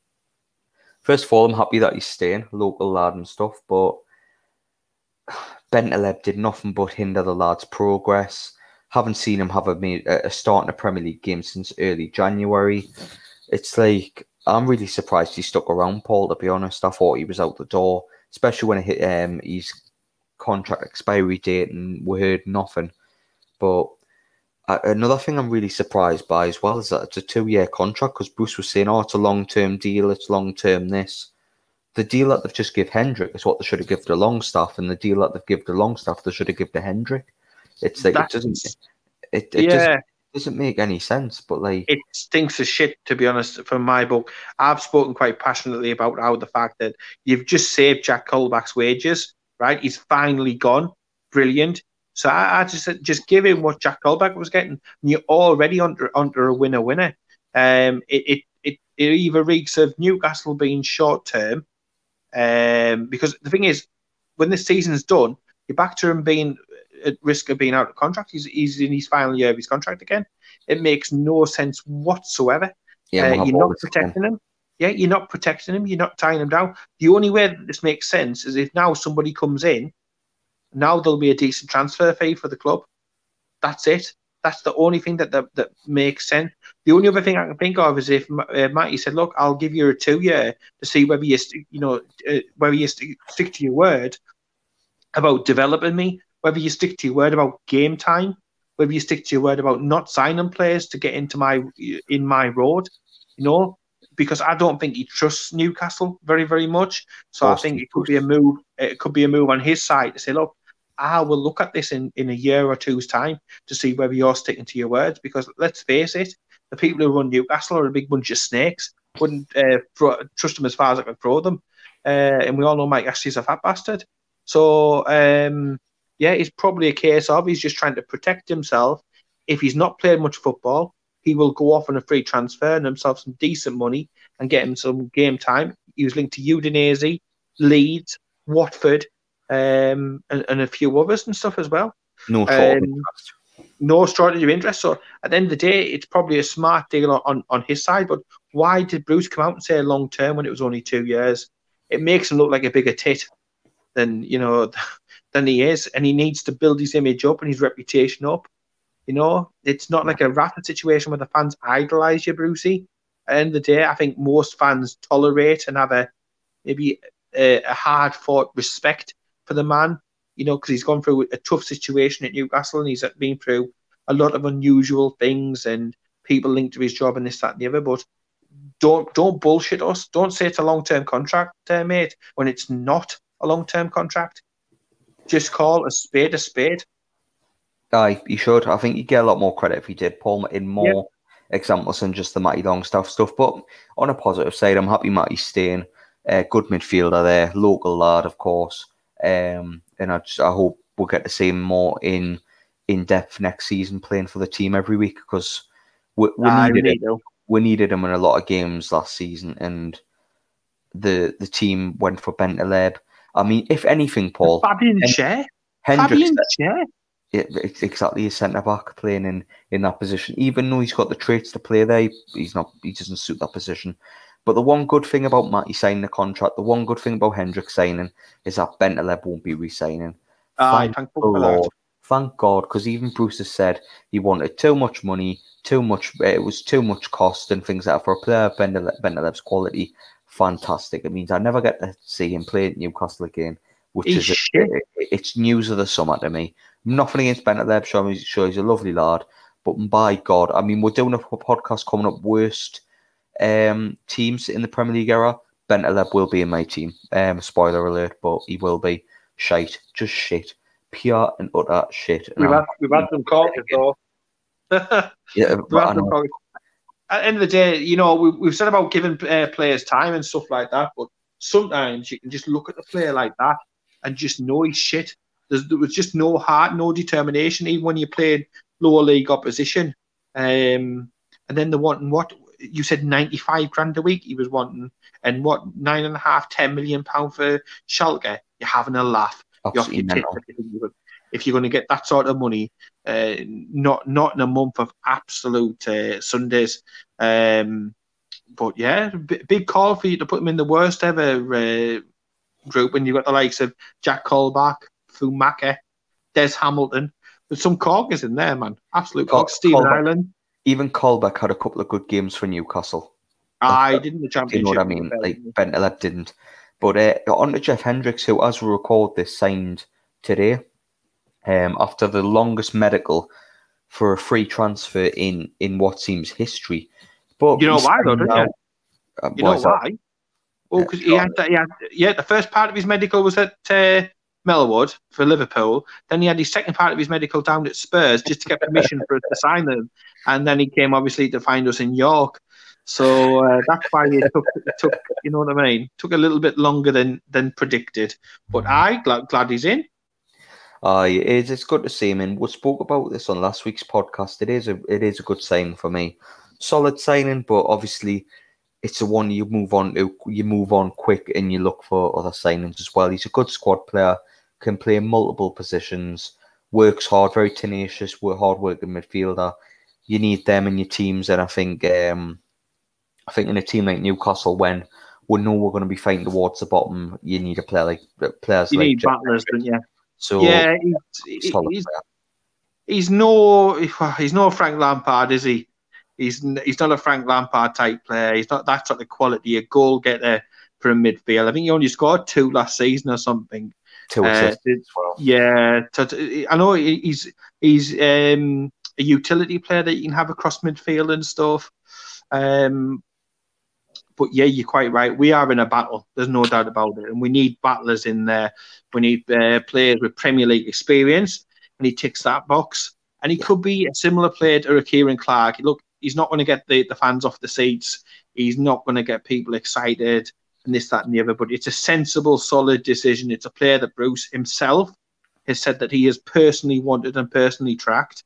S1: first of all, I'm happy that he's staying, local lad and stuff. But Bentaleb did nothing but hinder the lad's progress. Haven't seen him have a, a start in a Premier League game since early January. It's like I'm really surprised he stuck around, Paul. To be honest, I thought he was out the door, especially when it hit um, his contract expiry date, and we heard nothing. But uh, another thing I'm really surprised by as well is that it's a two-year contract because Bruce was saying, "Oh, it's a long-term deal. It's long-term this." The deal that they've just give Hendrick is what they should have given to Longstaff, and the deal that they've given to Longstaff they should have given to Hendrick. It's like it doesn't. It, it
S2: yeah,
S1: doesn't, doesn't make any sense. But like,
S2: it stinks of shit, to be honest, from my book. I've spoken quite passionately about how the fact that you've just saved Jack Colback's wages, right? He's finally gone. Brilliant. So I, I just said, just give him what Jack Colback was getting. And you're already under under a winner winner. Um, it, it, it, it either reeks of Newcastle being short term, um, because the thing is, when this season's done, you're back to him being at risk of being out of contract. He's, he's in his final year of his contract again. It makes no sense whatsoever.
S1: yeah,
S2: Uh, you're not protecting him. Yeah, you're not protecting him. You're not tying him down. The only way that this makes sense is if now somebody comes in, now there'll be a decent transfer fee for the club. That's it. That's the only thing that that, that makes sense. The only other thing I can think of is if uh, Matty said, "Look, I'll give you a two year to see whether you, st- you know, uh, whether you st- stick to your word about developing me, whether you stick to your word about game time, whether you stick to your word about not signing players to get into my in my road, you know, because I don't think he trusts Newcastle very very much. So I think it could be a move. It could be a move on his side to say, look, I will look at this in in a year or two's time to see whether you're sticking to your words. Because let's face it, the people who run Newcastle are a big bunch of snakes. Wouldn't uh, throw, trust them as far as I could throw them. Uh, and we all know Mike Ashley's a fat bastard. So um, yeah, it's probably a case of he's just trying to protect himself. If he's not played much football, he will go off on a free transfer and himself some decent money and get him some game time. He was linked to Udinese, Leeds, Watford, um, and, and a few others and stuff as well.
S1: No short of
S2: Um, no shortage of interest. So at the end of the day, it's probably a smart deal on, on his side. But why did Bruce come out and say long term when it was only two years? It makes him look like a bigger tit than you know than he is, and he needs to build his image up and his reputation up. You know, it's not like a Rafa situation where the fans idolise you, Brucey. At the end of the day, I think most fans tolerate and have a maybe a, a hard fought respect for the man. You know, because he's gone through a tough situation at Newcastle and he's been through a lot of unusual things and people linked to his job and this, that, and the other. But don't don't bullshit us. Don't say it's a long term contract, uh, mate, when it's not a long term contract. Just call a spade a spade.
S1: Aye, he should. I think you'd get a lot more credit if you did pull in more yep. examples than just the Matty Longstaff stuff. But on a positive side, I'm happy Matty's staying. Uh, good midfielder there, local lad, of course. Um, and I just I hope we'll get to see him more in in depth next season, playing for the team every week because we, we needed him. We needed him in a lot of games last season, and the the team went for Bentaleb. I mean, if anything, Paul,
S2: Fabian Fabian Schär,
S1: it, it's exactly a centre back playing in in that position. Even though he's got the traits to play there, he's not. He doesn't suit that position. But the one good thing about Matty signing the contract, the one good thing about Hendrick signing, is that Bentaleb won't be re-signing.
S2: Ah, thank, thank Lord.
S1: Thank God, because even Bruce has said he wanted too much money, too much. It was too much cost and things like that for a player of Bentaleb's quality. Fantastic. It means I never get to see him play at Newcastle again, which
S2: He's
S1: is a, it's news of the summer to me. Nothing against Bentaleb, sure, sure he's a lovely lad, but by God, I mean, we're doing a podcast coming up worst um, teams in the Premier League era. Bentaleb will be in my team. Um, spoiler alert, but he will be shite, just shit pure and utter shit.
S2: We've had, we've had some corkers though.
S1: yeah,
S2: At the end of the day, you know, we, we've said about giving uh, players time and stuff like that, but sometimes you can just look at the player like that and just know he's shit. There's, there was just no heart, no determination, even when you played lower league opposition. Um, and then the wanting what you said 95 grand a week he was wanting, and what nine and a half, ten million pound for Schalke. You're having a laugh.
S1: Absolutely
S2: if you're going to get that sort of money, uh, not not in a month of absolute uh, Sundays. Um, but yeah, b- big call for you to put them in the worst ever uh, group when you've got the likes of Jack Colback, Fumaca, Des Hamilton. There's some corkers in there, man. Absolute Col- Stephen Colback, Ireland.
S1: Even Colback had a couple of good games for Newcastle.
S2: I didn't the championship.
S1: You know what I mean? Like Bentaleb didn't. But uh, on to Jeff Hendricks, who, as we record this, signed today um, after the longest medical for a free transfer in in what seems history. But
S2: you know why, though, don't you? Uh, you know why? That? Well, because he, had, he had, yeah, the first part of his medical was at uh, Melwood for Liverpool. Then he had his second part of his medical down at Spurs just to get permission for us to sign them. And then he came obviously to find us in York. So uh, that's why it took, it took, you know what I mean, took a little bit longer than than predicted. But I glad, glad he's in.
S1: Uh, it is. It's good to see him. And we spoke about this on last week's podcast. It is a it is a good signing for me. Solid signing, but obviously it's the one you move on to. You move on quick and you look for other signings as well. He's a good squad player, can play multiple positions, works hard, very tenacious, hard working midfielder. You need them in your teams, and I think um, I think in a team like Newcastle, when we know we're going to be fighting towards the bottom, you need a player like players.
S2: You
S1: like
S2: need battlers, don't you?
S1: So
S2: yeah, he's, he's, he's, no he's no Frank Lampard, is he? He's he's not a Frank Lampard type player. He's not that sort of quality, a goal getter for a midfield. I think he only scored two last season or something.
S1: Two uh, well.
S2: Yeah, I know he's he's um, a utility player that you can have across midfield and stuff. Um, but yeah, you're quite right. We are in a battle. There's no doubt about it, and we need battlers in there. We need uh, players with Premier League experience, and he ticks that box. And he could be a similar player to a Ciaran Clark. Look, he's not going to get the, the fans off the seats. He's not going to get people excited and this, that, and the other. But it's a sensible, solid decision. It's a player that Bruce himself has said that he has personally wanted and personally tracked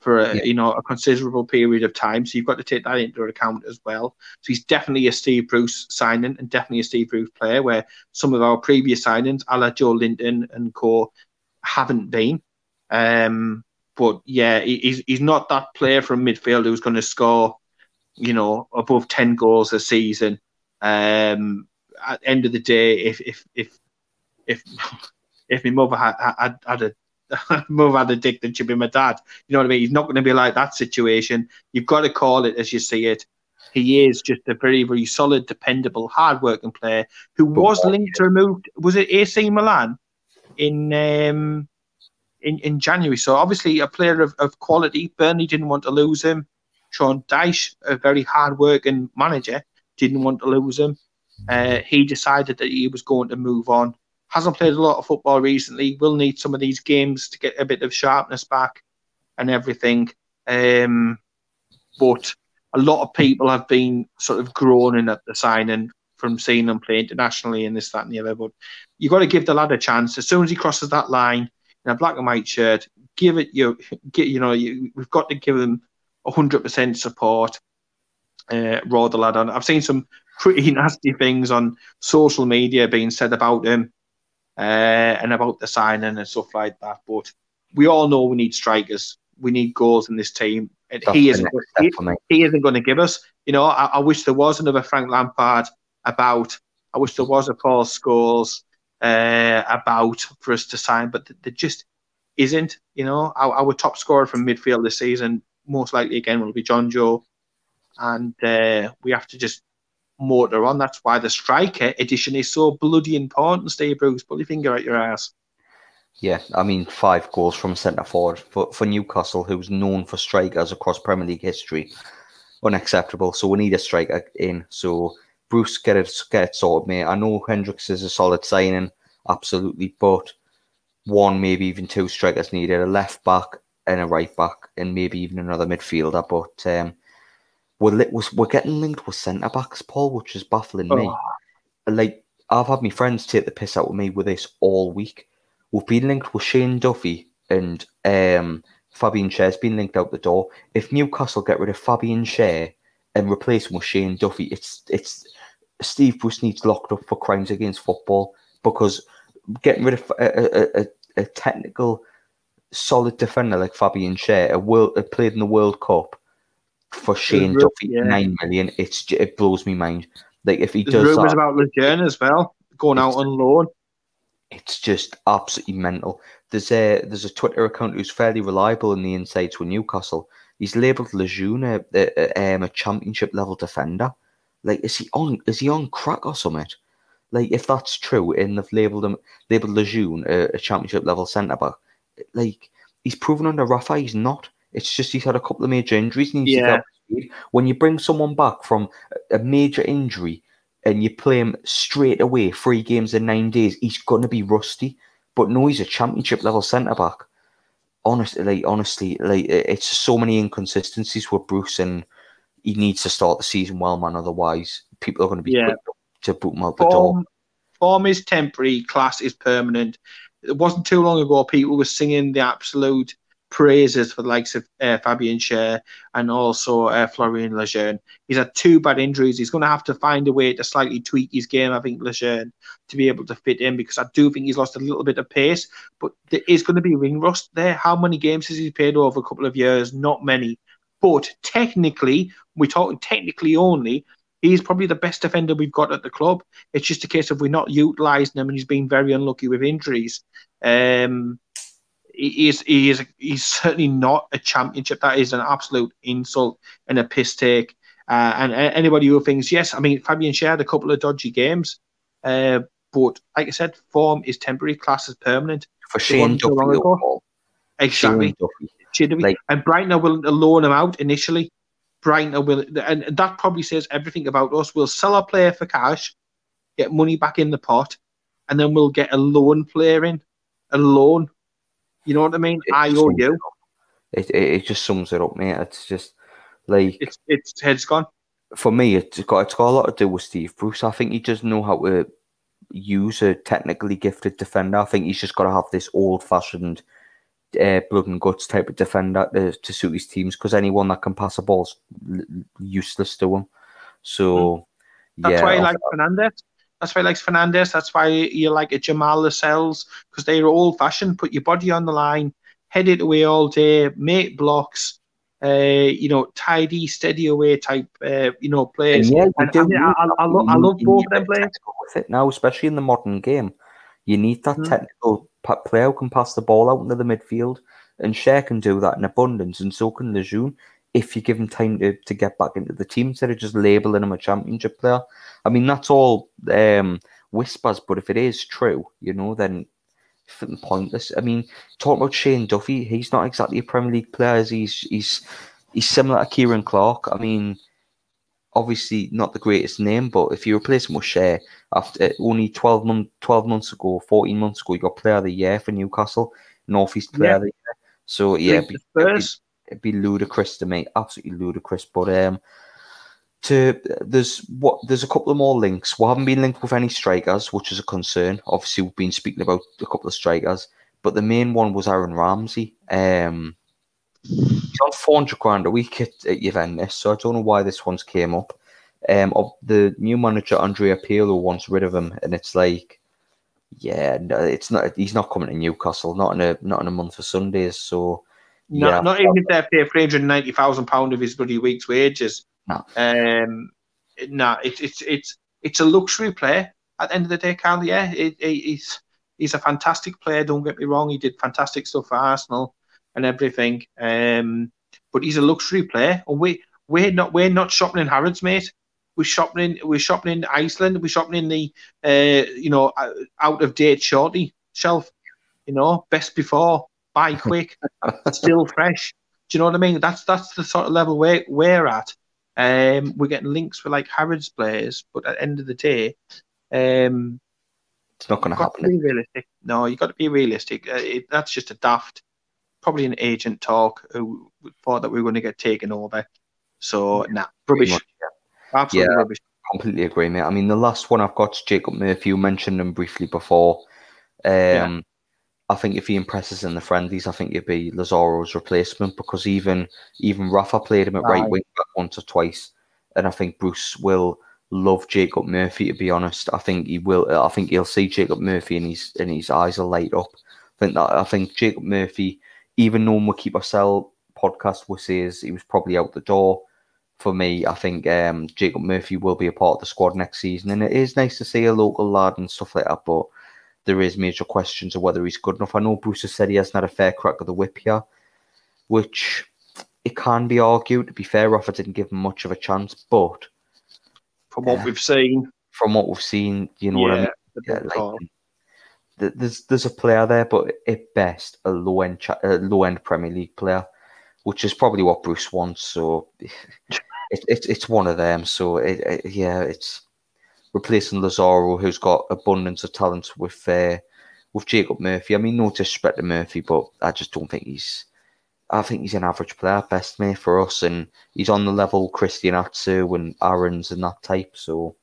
S2: for a, yeah. you know a considerable period of time. So you've got to take that into account as well. So he's definitely a Steve Bruce signing and definitely a Steve Bruce player. Where some of our previous signings, a la Joelinton and Co, haven't been. Um, but yeah, he's he's not that player from midfield who's going to score, you know, above ten goals a season. Um, at the end of the day, if if if if if my mother had had, had a mother had a dick, then she'd be my dad. You know what I mean? He's not going to be like that situation. You've got to call it as you see it. He is just a very, very solid, dependable, hard-working player who but was linked to remove. Was it AC Milan in um, in in January? So obviously a player of, of quality. Burnley didn't want to lose him. Sean Dyche, a very hard-working manager, didn't want to lose him. Uh, he decided that he was going to move on hasn't played a lot of football recently. Will need some of these games to get a bit of sharpness back and everything. Um, but a lot of people have been sort of groaning at the signing from seeing him play internationally and this, that, and the other. But you've got to give the lad a chance. As soon as he crosses that line in a black and white shirt, give it you. Get you know you, we've got to give him hundred percent support. Uh, raw the lad on. I've seen some pretty nasty things on social media being said about him uh, and about the signing and stuff like that. But we all know we need strikers. We need goals in this team. And he isn't. He, he, isn't going to give us. You know, I, I, wish there was another Frank Lampard about. I wish there was a Paul Scholes uh, about for us to sign, but there just isn't. You know, our, our, top scorer from midfield this season, most likely again, will be Jonjoe, and uh, we have to just motor on. That's why the striker edition is so bloody important, Steve Bruce. Pull your finger out your ass.
S1: Yeah, I mean, five goals from centre forward for, for Newcastle, who's known for strikers across Premier League history. Unacceptable. So we need a striker in. So Bruce, get it, get it sorted, mate. I know Hendricks is a solid signing, absolutely, but one, maybe even two strikers needed a left back and a right back, and maybe even another midfielder. But um, we're li- we're getting linked with centre backs, Paul, which is baffling oh. me. Like I've had my friends take the piss out of me with this all week. We've been linked with Shane Duffy and um, Fabian Schär's been linked out the door. If Newcastle get rid of Fabian Schär and replace him with Shane Duffy, it's it's Steve Bruce needs locked up for crimes against football because getting rid of a, a, a, a technical, solid defender like Fabian Schär, a world a played in the World Cup for Shane Duffy yeah. nine million. It's it blows me mind. Like if he
S2: There's
S1: does
S2: rumors that, about Lejeune as well going out on loan.
S1: It's just absolutely mental. There's a there's a Twitter account who's fairly reliable in the insights with Newcastle. He's labelled Lejeune a, a, um, a championship level defender. Like is he on is he on crack or something? Like if that's true, and they've labelled him labelled Lejeune a, a championship level centre back, like he's proven under Rafa he's not. It's just he's had a couple of major injuries. And yeah. When you bring someone back from a major injury and you play him straight away, three games in nine days, he's going to be rusty. But no, he's a championship level centre back. Honestly, like honestly, like it's so many inconsistencies with Bruce, and he needs to start the season well, man. Otherwise, people are going to be yeah. to boot him out the door.
S2: Form is temporary, class is permanent. It wasn't too long ago people were singing the absolute praises for the likes of uh, Fabian Schär and also uh, Florian Lejeune. He's had two bad injuries. He's going to have to find a way to slightly tweak his game, I think, Lejeune, to be able to fit in because I do think he's lost a little bit of pace. But there is going to be ring rust there. How many games has he played over a couple of years? Not many. But technically, we're talking technically only, he's probably the best defender we've got at the club. It's just a case of we're not utilising him and he's been very unlucky with injuries. Um, he is he is he's certainly not a championship. That is an absolute insult and a piss take. Uh, and uh, anybody who thinks yes, I mean Fabian shared a couple of dodgy games, uh, but like I said, form is temporary, class is permanent.
S1: For Shane Duffy,
S2: exactly. Shane Duffy. Like, and Brighton are willing to loan him out initially. Brighton are willing, and that probably says everything about us. We'll sell a player for cash, get money back in the pot, and then we'll get a loan player in, a loan you know what I mean? It I owe you.
S1: It, it, it just sums it up, mate. It's just like
S2: it's it's head's gone.
S1: For me, it's got it's got a lot to do with Steve Bruce. I think he doesn't know how to use a technically gifted defender. I think he's just got to have this old fashioned uh, blood and guts type of defender to, to suit his teams because anyone that can pass a ball's useless to him. So,
S2: hmm. that's why he likes Fernández. That's why he likes Fernández. That's why you like a Jamal Lascelles because they're old fashioned. Put your body on the line, headed away all day, make blocks, uh, you know, tidy, steady away type, uh, you know, players.
S1: And yeah,
S2: And I, mean, I, I, I, lo- I love both them players.
S1: with it now, especially in the modern game. You need that
S2: Mhm.
S1: technical player who can pass the ball out into the midfield, and Schär can do that in abundance, and so can Lejeune if you give him time to, to get back into the team instead of just labeling him a championship player. I mean, that's all um, whispers, but if it is true, you know, then pointless. I mean, talking about Shane Duffy, he's not exactly a Premier League player. He's he's he's similar to Ciaran Clark. I mean, obviously not the greatest name, but if you replace him with Schär after only 12, month, 12 months ago, 14 months ago, you got player of the year for Newcastle, Northeast player
S2: Yeah.
S1: of the year. So yeah, it'd
S2: League
S1: be,
S2: to
S1: it'd be,
S2: Spurs.
S1: It'd be ludicrous to me, absolutely ludicrous. But um, to there's what there's a couple of more links. We haven't been linked with any strikers, which is a concern. Obviously, we've been speaking about a couple of strikers, but the main one was Aaron Ramsey. Um, he's on 400 grand a week at, at Juventus, so I don't know why this one's came up. Um, of the new manager Andrea Pirlo wants rid of him, and it's like, yeah, no, it's not. He's not coming to Newcastle, not in a not in a month of Sundays. So
S2: Not,
S1: yeah,
S2: not even if they pay three hundred ninety thousand pound of his bloody week's wages.
S1: No.
S2: Um, no, it's it's it's it's a luxury player. At the end of the day, Carl, yeah, it, it, he's he's a fantastic player. Don't get me wrong; he did fantastic stuff for Arsenal and everything. Um, but he's a luxury player, and we we're not we're not shopping in Harrods, mate. We're shopping in we're shopping in Iceland. We're shopping in the uh, you know out of date shorty shelf. You know, best before, buy quick still fresh. Do you know what I mean? That's that's the sort of level we're we're at. Um, we're getting links for like Harrods players, but at the end of the day, um,
S1: it's not going to happen.
S2: be realistic. No, you've got to be realistic. Uh, it, that's just a daft, probably an agent talk who thought that we were going to get taken over. So nah, rubbish,
S1: much,
S2: absolutely
S1: Yeah.
S2: rubbish.
S1: completely agree, mate. I mean, the last one I've got is Jacob Murphy. You mentioned him briefly before. Um,
S2: Yeah.
S1: I think if he impresses in the friendlies, I think he'd be Lazaro's replacement because even even Rafa played him at right
S2: Aye.
S1: wing back once or twice, and I think Bruce will love Jacob Murphy. To be honest, I think he will. I think he'll see Jacob Murphy and his and his eyes will light up. I think that I think Jacob Murphy, even though we keep ourselves podcast will says he was probably out the door for me, I think um, Jacob Murphy will be a part of the squad next season, and it is nice to see a local lad and stuff like that. But there is major questions of whether he's good enough. I know Bruce has said he hasn't had a fair crack of the whip here, which it can be argued. To be fair, Rafa didn't give him much of a chance, but
S2: From what
S1: Yeah.
S2: we've seen,
S1: from what we've seen, you know what I mean. Yeah, like, th- there's there's a player there, but at best a low end cha- a low end Premier League player, which is probably what Bruce wants. So it, it, it's one of them. So it, it, yeah, it's replacing Lazaro, who's got abundance of talent with uh, with Jacob Murphy. I mean, no disrespect to Murphy, but I just don't think he's. I think he's an average player, best mate for us, and he's on the level Christian Atsu and Aaron's and that type. So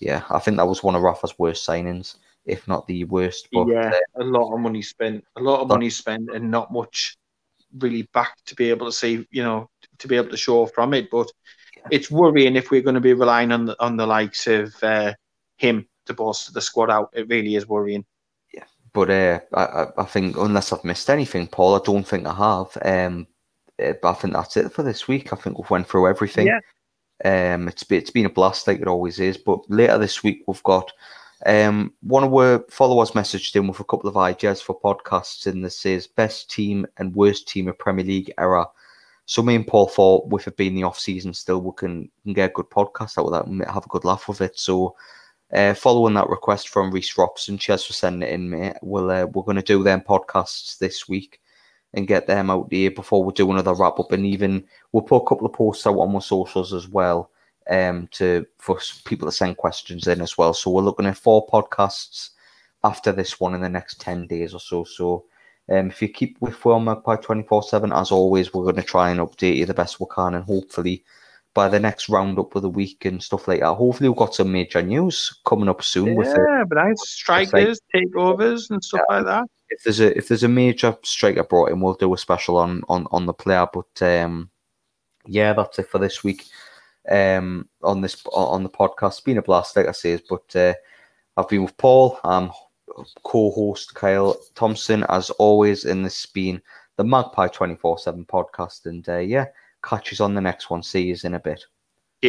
S1: yeah, I think that was one of Rafa's worst signings, if not the worst. But
S2: yeah,
S1: uh,
S2: a lot of money spent, a lot of money spent, and not much really back to be able to see, you know, to be able to show from it. But it's worrying if we're going to be relying on the on the likes of uh, him to bolster the squad out. It really is worrying.
S1: Yeah, but uh, I, I- I think unless I've missed anything, Paul, I don't think I have. Um, uh, but I think that's it for this week. I think we've went through everything.
S2: Yeah.
S1: Um, it's been, it's been a blast like it always is. But later this week we've got um one of our followers messaged in with a couple of ideas for podcasts, and this is best team and worst team of Premier League era. So me and Paul thought, with it being the off season, still we can, can get a good podcast out of that and have a good laugh with it. So uh, following that request from Reese Robson, cheers for sending it in, mate. We'll, uh, we're going to do them podcasts this week and get them out there before we do another wrap up. And even we'll put a couple of posts out on our socials as well um, to for people to send questions in as well. So we're looking at four podcasts after this one in the next 10 days or so. So um, if you keep with Well Magpie 24 7, as always, we're going to try and update you the best we can and hopefully by the next roundup of the week and stuff like that. Hopefully, we've got some major news coming up soon with it.
S2: Yeah, but nice strikers, takeovers, and stuff like that.
S1: If there's a if there's a major striker brought in, we'll do a special on on on the player. But um, yeah, that's it for this week. Um, on this on the podcast, it's been a blast, like I say. But uh, I've been with Paul. I'm co-host Kyle Thompson, as always, in this been the Magpie 24 7 podcast. And uh, yeah, catch us on the next one. See you in a bit.